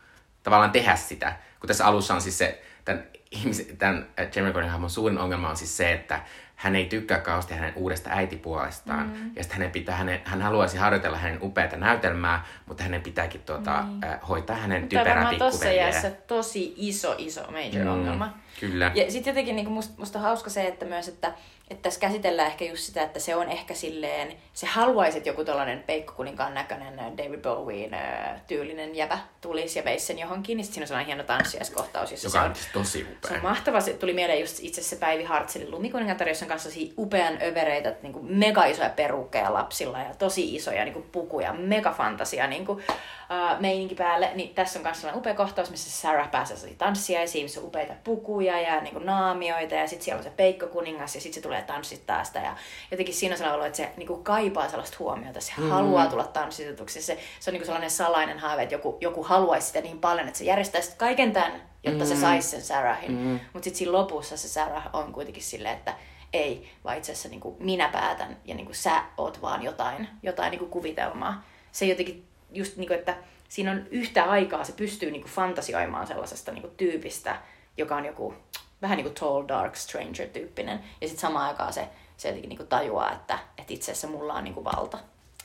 tavallaan tehdä sitä. Kun tässä alussa on siis se, tämän, ihmisen, tämän Jamie Gordon hahmon suurin ongelma on siis se, että hän ei tykkää kauheasti hänen uudesta äitipuolestaan. Mm. Ja sitten hänen pitää, hänen, hän haluaisi harjoitella hänen upeata näytelmää, mutta hänen pitääkin tuota, mm. äh, hoitaa hänen typerä pikkuveljeä. tosi iso, iso major mm, ongelma. Kyllä. Ja sitten jotenkin niin musta, musta hauska se, että myös, että että tässä käsitellään ehkä just sitä, että se on ehkä silleen, se haluaisi, että joku tällainen peikkokuninkaan näköinen äh, David Bowien äh, tyylinen jävä tulisi ja veisi sen johonkin, niin siinä on sellainen hieno tanssiaiskohtaus. Jossa Joka on, se on tosi upea. Se on mahtava. Se tuli mieleen just itse se Päivi Hartselin lumikuningatar, jossa on kanssa upean övereitä, niin kuin mega isoja perukkeja lapsilla ja tosi isoja niin kuin pukuja, mega fantasia niin kuin, uh, meininki päälle. Niin tässä on myös sellainen upea kohtaus, missä Sarah pääsee tanssiaisiin, missä on upeita pukuja ja niin kuin naamioita ja sitten siellä on se peikkokuningas ja sitten se tulee tanssittaa sitä. Ja jotenkin siinä on sellainen olo, että se niin kuin kaipaa sellaista huomiota, se mm. haluaa tulla tanssitetuksi. Se, se on niin kuin sellainen salainen haave, että joku, joku haluaisi sitä niin paljon, että se järjestäisi kaiken tämän, jotta mm. se saisi sen Sarahin. Mm. Mutta sitten siinä lopussa se Sarah on kuitenkin silleen, että ei, vaan itse asiassa niin kuin minä päätän ja niin kuin sä oot vaan jotain, jotain niin kuin kuvitelmaa. Se jotenkin just, niin kuin, että siinä on yhtä aikaa, se pystyy niin kuin fantasioimaan sellaisesta niin kuin tyypistä, joka on joku vähän niin kuin tall, dark stranger tyyppinen. Ja sitten samaan aikaan se, se jotenkin niin kuin tajuaa, että, että itse asiassa mulla on niin kuin valta.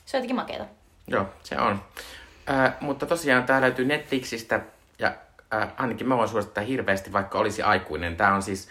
Se on jotenkin makeeta. Joo, se on. Äh, mutta tosiaan tämä löytyy Netflixistä ja äh, ainakin mä voin suosittaa hirveästi, vaikka olisi aikuinen. Tämä on siis,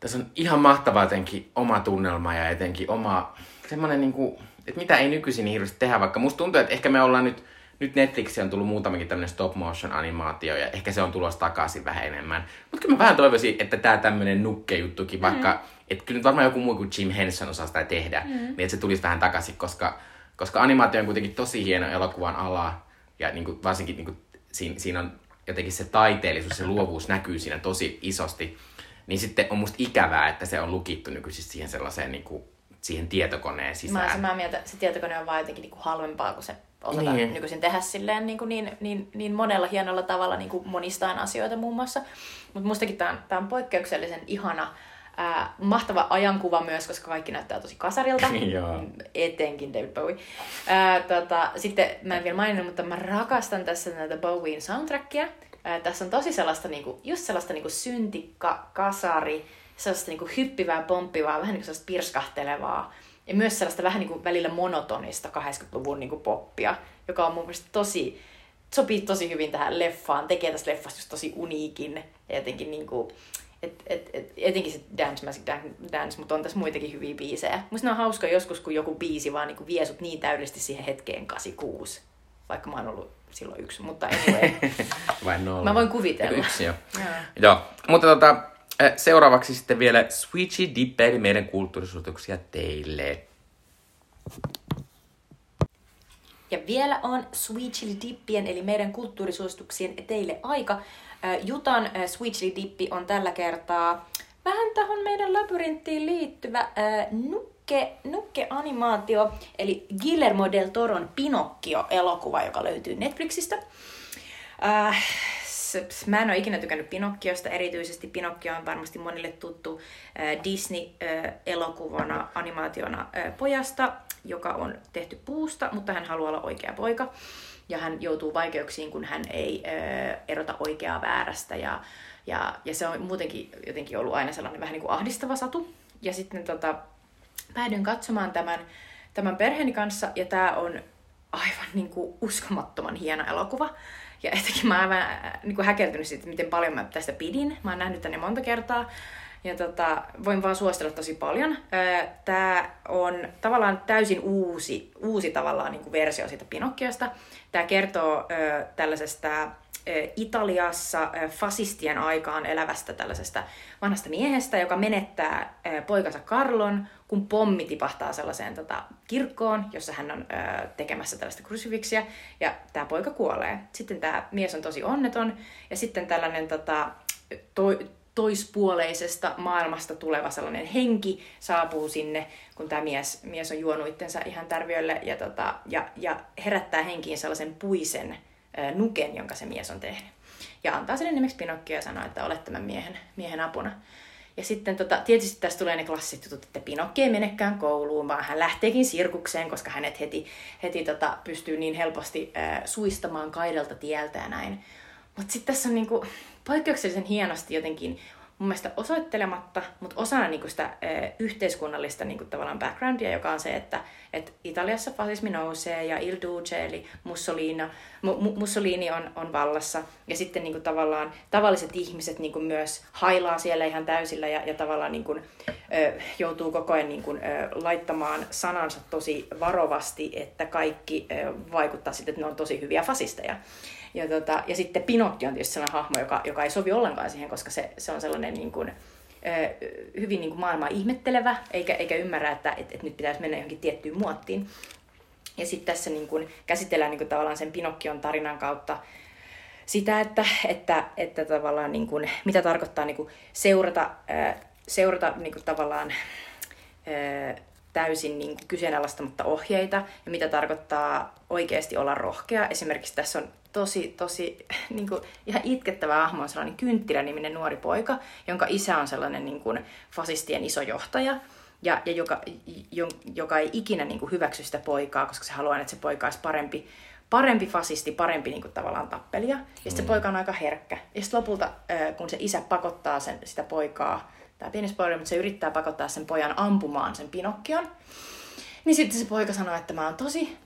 tässä on ihan mahtava jotenkin oma tunnelma ja etenkin oma semmoinen niinku, että mitä ei nykyisin niin hirveästi tehdä, vaikka musta tuntuu, että ehkä me ollaan nyt, nyt Netflixiin on tullut muutamakin tämmöinen stop motion animaatio ja ehkä se on tulossa takaisin vähän enemmän. Mutta kyllä mä vähän toivoisin, että tämä tämmöinen nukkejuttukin, vaikka, mm. että kyllä nyt varmaan joku muu kuin Jim Henson osaa sitä tehdä, mm. niin että se tulisi vähän takaisin, koska, koska animaatio on kuitenkin tosi hieno elokuvan ala ja niin kuin, varsinkin niin kuin, siinä, siinä on jotenkin se taiteellisuus, se luovuus näkyy siinä tosi isosti. Niin sitten on musta ikävää, että se on lukittu nykyisin siihen sellaiseen niin kuin, siihen tietokoneen sisään. Mä olen samaa mieltä, se tietokone on vaan jotenkin niin kuin halvempaa, kun se osataan niin. nykyisin tehdä silleen niin, kuin niin, niin, niin monella hienolla tavalla niin kuin monistaan asioita muun muassa. Mutta mustakin tämä on, tää on poikkeuksellisen ihana, ää, mahtava ajankuva myös, koska kaikki näyttää tosi kasarilta, etenkin David Bowie. Ää, tota, sitten mä en vielä maininnut, mutta mä rakastan tässä näitä Bowien soundtrackia. Ää, tässä on tosi sellaista, niinku, just sellaista niinku syntikka, kasari, sellaista niinku hyppivää, pomppivaa, vähän niinku sellaista pirskahtelevaa. Ja myös sellaista vähän niinku välillä monotonista 80-luvun niinku poppia, joka on mun mielestä tosi, sopii tosi hyvin tähän leffaan, tekee tästä leffasta just tosi uniikin ja jotenkin niinku, et, et, et, etenkin se Dance Magic Dance, mutta on tässä muitakin hyviä biisejä. Musta on hauska joskus, kun joku biisi vaan niin vie sut niin täydellisesti siihen hetkeen 86. Vaikka mä oon ollut silloin yksi, mutta anyway. Vai nolla. Mä voin kuvitella. Yksi jo. Joo. Mutta tota, seuraavaksi sitten vielä Switchy Dippe, eli meidän kulttuurisuutuksia teille. Ja vielä on Sweet Chili Dippien, eli meidän kulttuurisuosituksien teille aika. Jutan Sweet Chili Dippi on tällä kertaa vähän tähän meidän labyrinttiin liittyvä nukke, nukke-animaatio, eli Guillermo del Toron Pinocchio-elokuva, joka löytyy Netflixistä. Mä en ole ikinä tykännyt Pinokkiosta, erityisesti Pinokkio on varmasti monille tuttu Disney-elokuvana, animaationa pojasta, joka on tehty puusta, mutta hän haluaa olla oikea poika. Ja hän joutuu vaikeuksiin, kun hän ei erota oikeaa väärästä. Ja, ja, ja se on muutenkin jotenkin ollut aina sellainen vähän niin kuin ahdistava satu. Ja sitten tota, päädyin katsomaan tämän, tämän perheeni kanssa, ja tämä on aivan niin kuin uskomattoman hieno elokuva. Ja etenkin mä oon aivan niin häkeltynyt siitä, miten paljon mä tästä pidin. Mä oon nähnyt tänne monta kertaa. Ja tota, voin vaan suositella tosi paljon. Tämä on tavallaan täysin uusi, uusi tavallaan niin kuin versio siitä Pinokkiosta. Tämä kertoo ö, tällaisesta Italiassa fasistien aikaan elävästä tällaisesta vanhasta miehestä, joka menettää poikansa Karlon, kun pommi tipahtaa sellaiseen tota, kirkkoon, jossa hän on tekemässä tällaista krusifiksiä, ja tämä poika kuolee. Sitten tämä mies on tosi onneton, ja sitten tällainen tota, to, toispuoleisesta maailmasta tuleva sellainen henki saapuu sinne, kun tämä mies, mies on juonut itsensä ihan tärviölle, ja, tota, ja, ja herättää henkiin sellaisen puisen nuken, jonka se mies on tehnyt. Ja antaa sen nimeksi Pinokkio ja sanoo, että olet tämän miehen, miehen apuna. Ja sitten tota, tietysti tässä tulee ne klassiset jutut, että Pinokki ei menekään kouluun, vaan hän lähteekin sirkukseen, koska hänet heti, heti tota, pystyy niin helposti äh, suistamaan kaidelta tieltä ja näin. Mutta sitten tässä on niinku, poikkeuksellisen hienosti jotenkin mun mielestä osoittelematta, mutta osana niinku sitä ö, yhteiskunnallista niinku tavallaan backgroundia, joka on se, että et Italiassa fasismi nousee ja Il Duce eli Mussolini, mu, Mussolini on, on vallassa ja sitten niinku tavallaan tavalliset ihmiset niinku myös hailaa siellä ihan täysillä ja, ja tavallaan niinku, ö, joutuu koko ajan niinku, ö, laittamaan sanansa tosi varovasti, että kaikki ö, vaikuttaa sitten, että ne on tosi hyviä fasisteja. Ja, tota, ja sitten Pinocchio on tietysti sellainen hahmo, joka, joka ei sovi ollenkaan siihen, koska se, se on sellainen niin kuin, hyvin niin kuin maailmaa ihmettelevä, eikä, eikä ymmärrä, että et, et nyt pitäisi mennä johonkin tiettyyn muottiin. Ja sitten tässä niin kuin, käsitellään niin kuin, tavallaan sen Pinocchion tarinan kautta sitä, että, että, että tavallaan niin kuin, mitä tarkoittaa niin kuin, seurata, seurata niin kuin, tavallaan täysin niin kuin, kyseenalaistamatta ohjeita ja mitä tarkoittaa oikeasti olla rohkea. Esimerkiksi tässä on tosi, tosi niin kuin, ihan itkettävä hahmo on sellainen Kynttilä-niminen nuori poika, jonka isä on sellainen niin kuin, fasistien iso johtaja, ja, ja joka, jo, joka ei ikinä niin kuin, hyväksy sitä poikaa, koska se haluaa, että se poika olisi parempi, parempi fasisti, parempi niin kuin, tavallaan tappelija. Ja sitten se mm. poika on aika herkkä. Ja sitten lopulta, kun se isä pakottaa sen, sitä poikaa, tämä pieni spoiler, mutta se yrittää pakottaa sen pojan ampumaan sen Pinokkion, niin sitten se poika sanoo, että mä oon tosi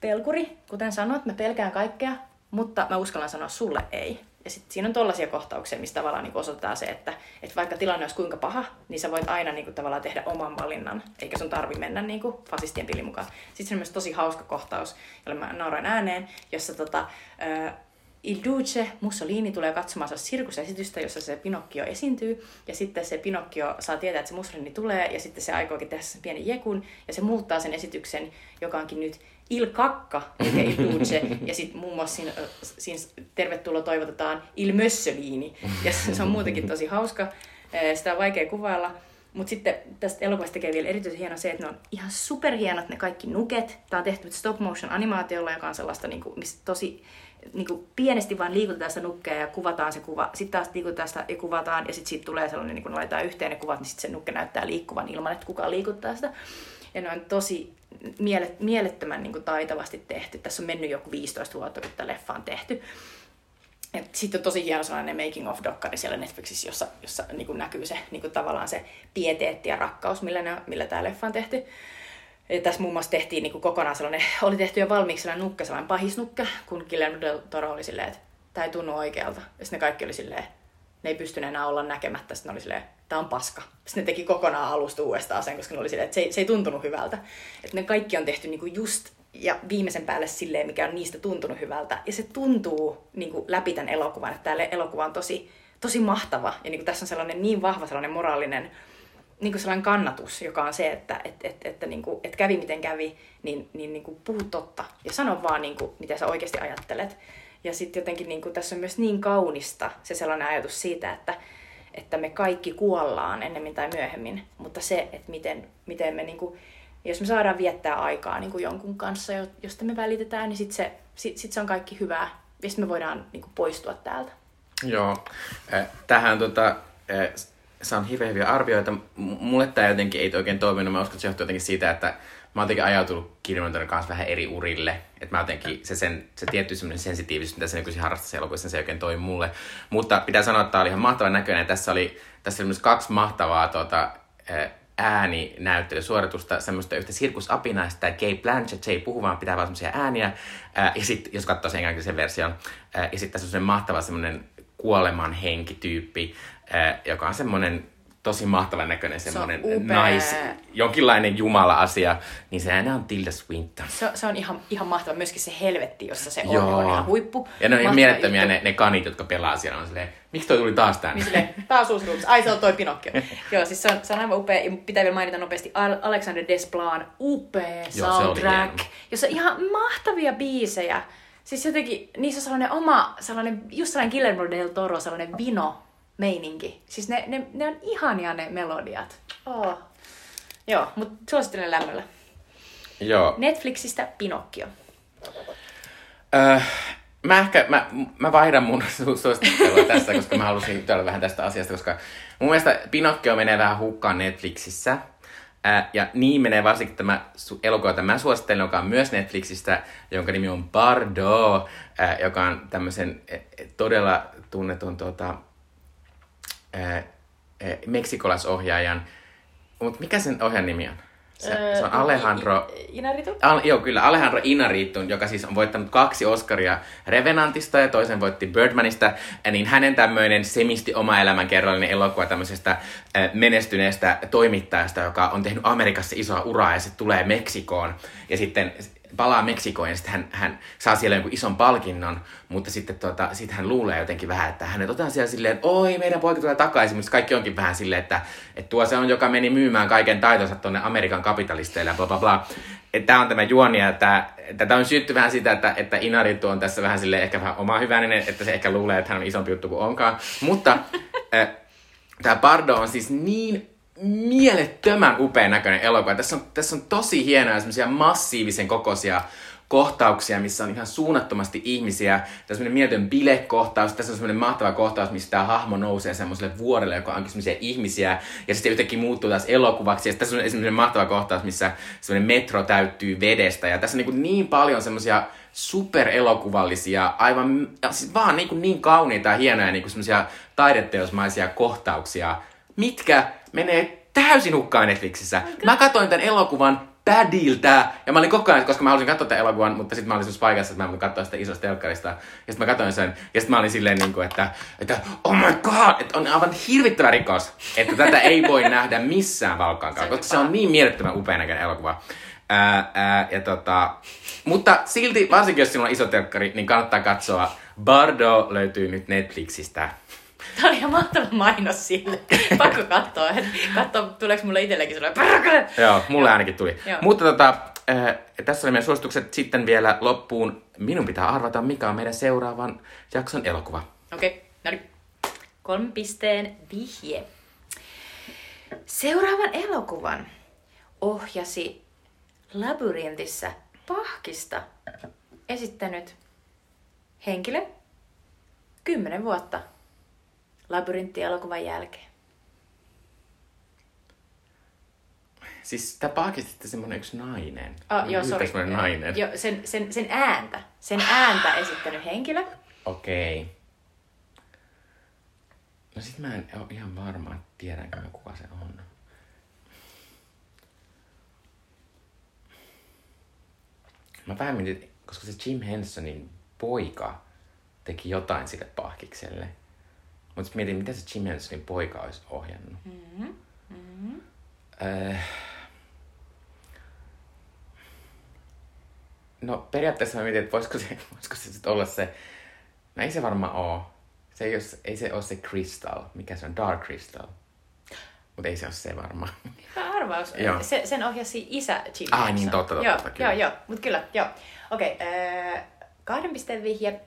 pelkuri, kuten sanoit, mä pelkään kaikkea, mutta mä uskallan sanoa sulle ei. Ja sitten siinä on tollaisia kohtauksia, mistä tavallaan niin osoitetaan se, että, että vaikka tilanne olisi kuinka paha, niin sä voit aina niin tavallaan tehdä oman valinnan, eikä sun tarvi mennä niin fasistien pilin mukaan. Sitten se on myös tosi hauska kohtaus, jolle mä nauroin ääneen, jossa tota, äh, Il Duce Mussolini tulee katsomaan sirkusesitystä, jossa se Pinokkio esiintyy, ja sitten se Pinokkio saa tietää, että se Mussolini tulee, ja sitten se aikookin tehdä sen pienen jekun, ja se muuttaa sen esityksen, joka onkin nyt Il Kakka, eikä Il. Ja sitten muun muassa siinä, siinä tervetuloa toivotetaan Il Mössöliini. Ja se on muutenkin tosi hauska. Sitä on vaikea kuvailla. Mutta sitten tästä elokuvasta tekee vielä erityisen hieno se, että ne on ihan superhienot ne kaikki nuket. Tämä on tehty stop motion animaatiolla, joka on sellaista, niin kuin, missä tosi niin kuin pienesti vaan liikutetaan sitä nukkea ja kuvataan se kuva. Sitten taas liikutetaan sitä ja kuvataan ja sitten siitä tulee sellainen, niin kun laitetaan yhteen ne kuvat, niin sitten se nukke näyttää liikkuvan ilman, että kukaan liikuttaa sitä. Ja ne on tosi mielet, mielettömän niin kuin taitavasti tehty. Tässä on mennyt joku 15 vuotta, kun tämä leffa on tehty. Sitten on tosi hieno sellainen making of dokkari siellä Netflixissä, jossa, jossa niin kuin näkyy se niin kuin tavallaan se pieteetti ja rakkaus, millä, ne, millä tämä leffa on tehty. Ja tässä muun muassa tehtiin niin kuin kokonaan sellainen, oli tehty jo valmiiksi sellainen nukke, sellainen pahisnukke, kun Guillermo del Toro oli silleen, että tämä ei tunnu oikealta. Ja sitten ne kaikki oli silleen, ne ei pystynyt enää olla näkemättä. Sitten ne oli silleen, tämä on paska. Sitten ne teki kokonaan alusta uudestaan sen, koska ne oli silleen, että se ei, se ei tuntunut hyvältä. Että ne kaikki on tehty niinku just ja viimeisen päälle silleen, mikä on niistä tuntunut hyvältä. Ja se tuntuu niinku läpi tämän elokuvan, että tämä elokuva on tosi, tosi mahtava. Ja niinku tässä on sellainen niin vahva sellainen moraalinen niinku sellainen kannatus, joka on se, että et, et, että niinku, et kävi miten kävi, niin, niin niinku puhu totta. Ja sano vaan, niinku, mitä sä oikeasti ajattelet. Ja sitten jotenkin niinku, tässä on myös niin kaunista se sellainen ajatus siitä, että, että me kaikki kuollaan ennemmin tai myöhemmin, mutta se, että miten, miten me, niin kuin, jos me saadaan viettää aikaa niin kuin jonkun kanssa, josta me välitetään, niin sitten se, sit, sit se on kaikki hyvää, ja sitten me voidaan niin kuin, poistua täältä. Joo. Äh, Tähän tota, äh, saan hirveän hyviä arvioita. Mulle tämä jotenkin ei oikein toiminut. Mä uskon, että se johtuu jotenkin siitä, että mä oon jotenkin ajautunut kirjoituksen kanssa vähän eri urille. Että mä jotenkin, se, sen, se tietty semmoinen sensitiivisyys, mitä se nykyisin harrastaa elokuvissa, se ei oikein toimi mulle. Mutta pitää sanoa, että tämä oli ihan mahtavan näköinen. Tässä oli, tässä oli myös kaksi mahtavaa äh, ääninäyttelysuoritusta, semmoista yhtä sirkusapinaista, että Kate Blanchett, se ei puhu, vaan pitää vaan semmoisia ääniä. Ää, ja sitten, jos katsoo sen englannisen version, ja sitten tässä on semmoinen mahtava semmoinen kuoleman henkityyppi, joka on semmoinen tosi mahtavan näköinen semmoinen upea. nais, jonkinlainen jumala-asia, niin se ääni on Tilda Swinton. Se, se on ihan, ihan mahtava. Myöskin se helvetti, jossa se on, Joo. on ihan huippu. Ja ne on ihan mielettömiä juttu. ne, ne kanit, jotka pelaa siellä. On silleen, miksi toi tuli taas tänne? Niin silleen, taas uusi ruumis. Ai se on toi Pinokkio. Joo, siis se on, se on aivan upea. Ja pitää vielä mainita nopeasti Al- Alexander Desplan upea Joo, se soundtrack. hieno. jossa ihan mahtavia biisejä. Siis jotenkin, niissä on sellainen oma, sellainen, just sellainen Guillermo del Toro, sellainen vino meininki. Siis ne, ne, ne on ihania ne melodiat. Oh. Joo, mutta suosittelen lämmöllä. Joo. Netflixistä Pinokkio. Öö, mä ehkä, mä, mä vaihdan mun su- suosittelua tässä, koska mä halusin jutella vähän tästä asiasta, koska mun mielestä Pinocchio menee vähän hukkaan Netflixissä. Ää, ja niin menee varsinkin tämä su- elokuva, jota mä suosittelen, joka on myös Netflixistä, jonka nimi on Bardo, ää, joka on tämmöisen e, e, todella tunnetun tota, ää, meksikolaisohjaajan. Mutta mikä sen ohjaajan nimi on? Se, se on Alejandro... Inaritu? Al, joo, kyllä. Alejandro Inarritu, joka siis on voittanut kaksi Oscaria Revenantista ja toisen voitti Birdmanista, ja niin hänen tämmöinen semisti oma elämänkerrallinen elokuva tämmöisestä äh, menestyneestä toimittajasta, joka on tehnyt Amerikassa isoa uraa ja sitten tulee Meksikoon ja sitten palaa Meksikoon ja sitten hän, hän saa siellä jonkun ison palkinnon, mutta sitten tota, sit hän luulee jotenkin vähän, että hänet otetaan siellä silleen, oi meidän poika tulee takaisin, mutta kaikki onkin vähän silleen, että, että tuo se on, joka meni myymään kaiken taitonsa tuonne Amerikan kapitalisteille ja bla bla bla. Tämä on tämä juoni ja tämä, tätä on syytty vähän sitä, että, että Inaritu on tässä vähän silleen ehkä vähän oma hyväninen, että se ehkä luulee, että hän on isompi juttu kuin onkaan. Mutta äh, tämä Bardo on siis niin mielettömän upean näköinen elokuva. Tässä on, tässä on tosi hienoja semmoisia massiivisen kokoisia kohtauksia, missä on ihan suunnattomasti ihmisiä. Tässä on semmoinen mieletön bilekohtaus. Tässä on semmoinen mahtava kohtaus, missä tämä hahmo nousee semmoiselle vuorelle, joka onkin semmoisia ihmisiä. Ja sitten yhtäkkiä muuttuu taas elokuvaksi. Ja tässä on semmoinen mahtava kohtaus, missä semmoinen metro täyttyy vedestä. Ja tässä on niin, niin paljon semmoisia superelokuvallisia, aivan siis vaan niin, niin kauniita ja hienoja niin semmoisia taideteosmaisia kohtauksia, mitkä menee täysin hukkaan Netflixissä. Mä katsoin tämän elokuvan pädiltä. Ja mä olin koko ajan, koska mä halusin katsoa tämän elokuvan, mutta sitten mä olin semmoisessa paikassa, että mä en voinut katsoa sitä isosta telkkarista. Ja sitten mä katsoin sen, ja sitten mä olin silleen, niin kuin, että, että oh my god, että on aivan hirvittävä rikos, että tätä ei voi nähdä missään valkkaankaan, koska se on niin mielettömän upea näköinen elokuva. Ää, ää, ja tota, mutta silti, varsinkin jos sinulla on iso telkkari, niin kannattaa katsoa. Bardo löytyy nyt Netflixistä. Tämä oli ihan mahtava mainos sille. Pakko katsoa. Katsoa, tuleeko mulle itsellekin sellainen. Joo, mulle ainakin tuli. Joo. Mutta tota, äh, tässä oli meidän suositukset. Sitten vielä loppuun. Minun pitää arvata, mikä on meidän seuraavan jakson elokuva. Okei, okay, no niin. Kolmen pisteen vihje. Seuraavan elokuvan ohjasi Labyrintissä Pahkista esittänyt henkilö kymmenen vuotta Labyrintti-elokuvan jälkeen. Siis tämä paakista sitten semmonen yksi nainen. Oh, joo, sori. semmonen nainen. Jo, sen, sen, sen ääntä. Sen ääntä esittänyt henkilö. Okei. Okay. No sit mä en ole ihan varma, että tiedänkö mä kuka se on. Mä vähän mietin, koska se Jim Hensonin poika teki jotain sille pahkikselle. Mutta mietin, mitä se Jim Hensonin poika olisi ohjannut. Mm-hmm. Mm-hmm. Äh, no periaatteessa mä mietin, että voisiko se, voisiko se sitten olla se... No ei se varmaan oo. Se ei, os, ei se ole se Crystal. Mikä se on? Dark Crystal. Mutta ei se ole se varmaan. Hyvä arvaus. Joo. Se, sen ohjasi isä Jim Ah, niin, totta, totta, joo, totta, kyllä. Joo, joo, mutta kyllä, joo. Okei, okay, äh, kahden pisteen vihje.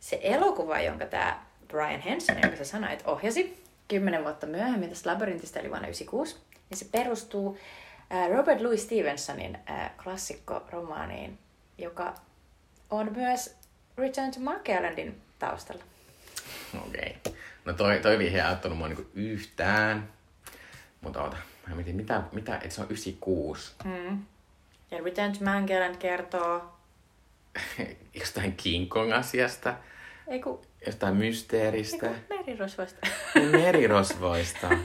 Se elokuva, jonka tämä Brian Henson, jonka sä sanoit, ohjasi kymmenen vuotta myöhemmin tästä labyrintistä, eli vuonna 1996, niin se perustuu äh, Robert Louis Stevensonin äh, klassikkoromaaniin, joka on myös Return to Monkey Islandin taustalla. Okei. Okay. No toi, toi vihje ei auttanut mua niinku yhtään. Mutta oota, mä mietin, mitä, mitä, et se on 96. Mm. Ja Return to Mangaland kertoo... Jostain King Kong-asiasta, Ei ku... jostain mysteeristä, Ei ku merirosvoista. merirosvoista.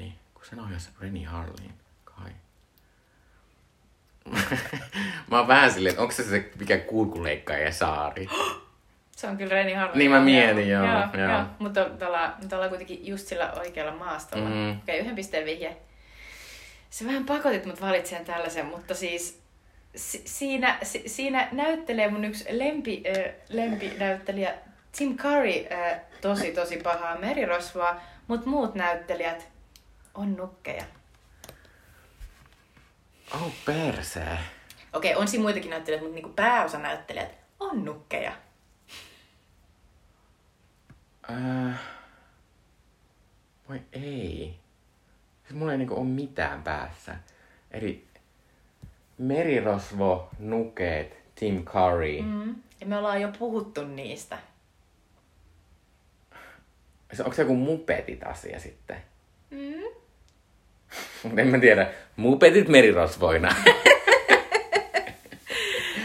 Ei, kun sen ohjasi Rennie Harlin, kai. mä oon vähän silleen, että onko se se mikä kurkuleikkaaja saari? Se on kyllä Reni Harlin. Niin mä mietin, joo, joo, joo. joo. Mutta tuolla, ollaan kuitenkin just sillä oikealla maastolla. Mm. Okei, yhden pisteen vihje. Se vähän pakotit mut valitsemaan tällaisen, mutta siis si- siinä, si- siinä näyttelee mun yksi lempi, äh, lempinäyttelijä Tim Curry äh, tosi tosi pahaa merirosvoa, mutta muut näyttelijät on nukkeja. Oh, persee. Okei, on siinä muitakin näyttelijöitä, mutta niinku pääosanäyttelijät on nukkeja. Äh, voi ei. Siis mulla ei niinku ole mitään päässä. Eli merirosvo, nukeet, Tim Curry. Mm. Ja me ollaan jo puhuttu niistä. Se, onko se joku mupetit asia sitten? Mm. En mä tiedä. Mupetit merirosvoina.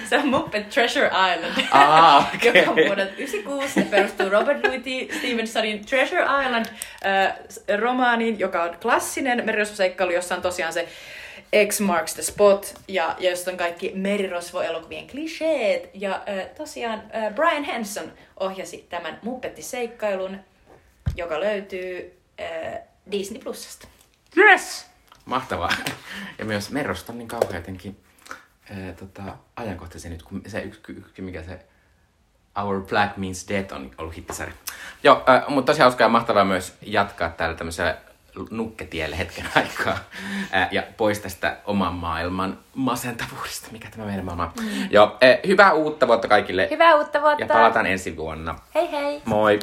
Se on Muppet Treasure Island, Aa, okei. joka on vuodelta 96. Se perustuu Robert Louis. Stevensonin Treasure Island äh, romaaniin, joka on klassinen merirosvoseikkailu, jossa on tosiaan se X marks the spot, ja, ja josta on kaikki merirosvoelokuvien kliseet. Ja äh, tosiaan äh, Brian Henson ohjasi tämän Muppettiseikkailun, joka löytyy äh, Disney Plusasta. Yes! Mahtavaa. Ja myös Merosta on niin kauhean jotenkin ää, tota, ajankohtaisen nyt, kun se yksi, yksi mikä se Our Black Means Death on ollut hittisarja. Joo, äh, mutta tosi hauskaa ja mahtavaa myös jatkaa täällä tämmöisellä nukketielle hetken aikaa. Äh, ja pois tästä oman maailman masentavuudesta, mikä tämä meidän maailma on. Mm. Joo, äh, hyvää uutta vuotta kaikille. Hyvää uutta vuotta! Ja palataan ensi vuonna. Hei hei! Moi!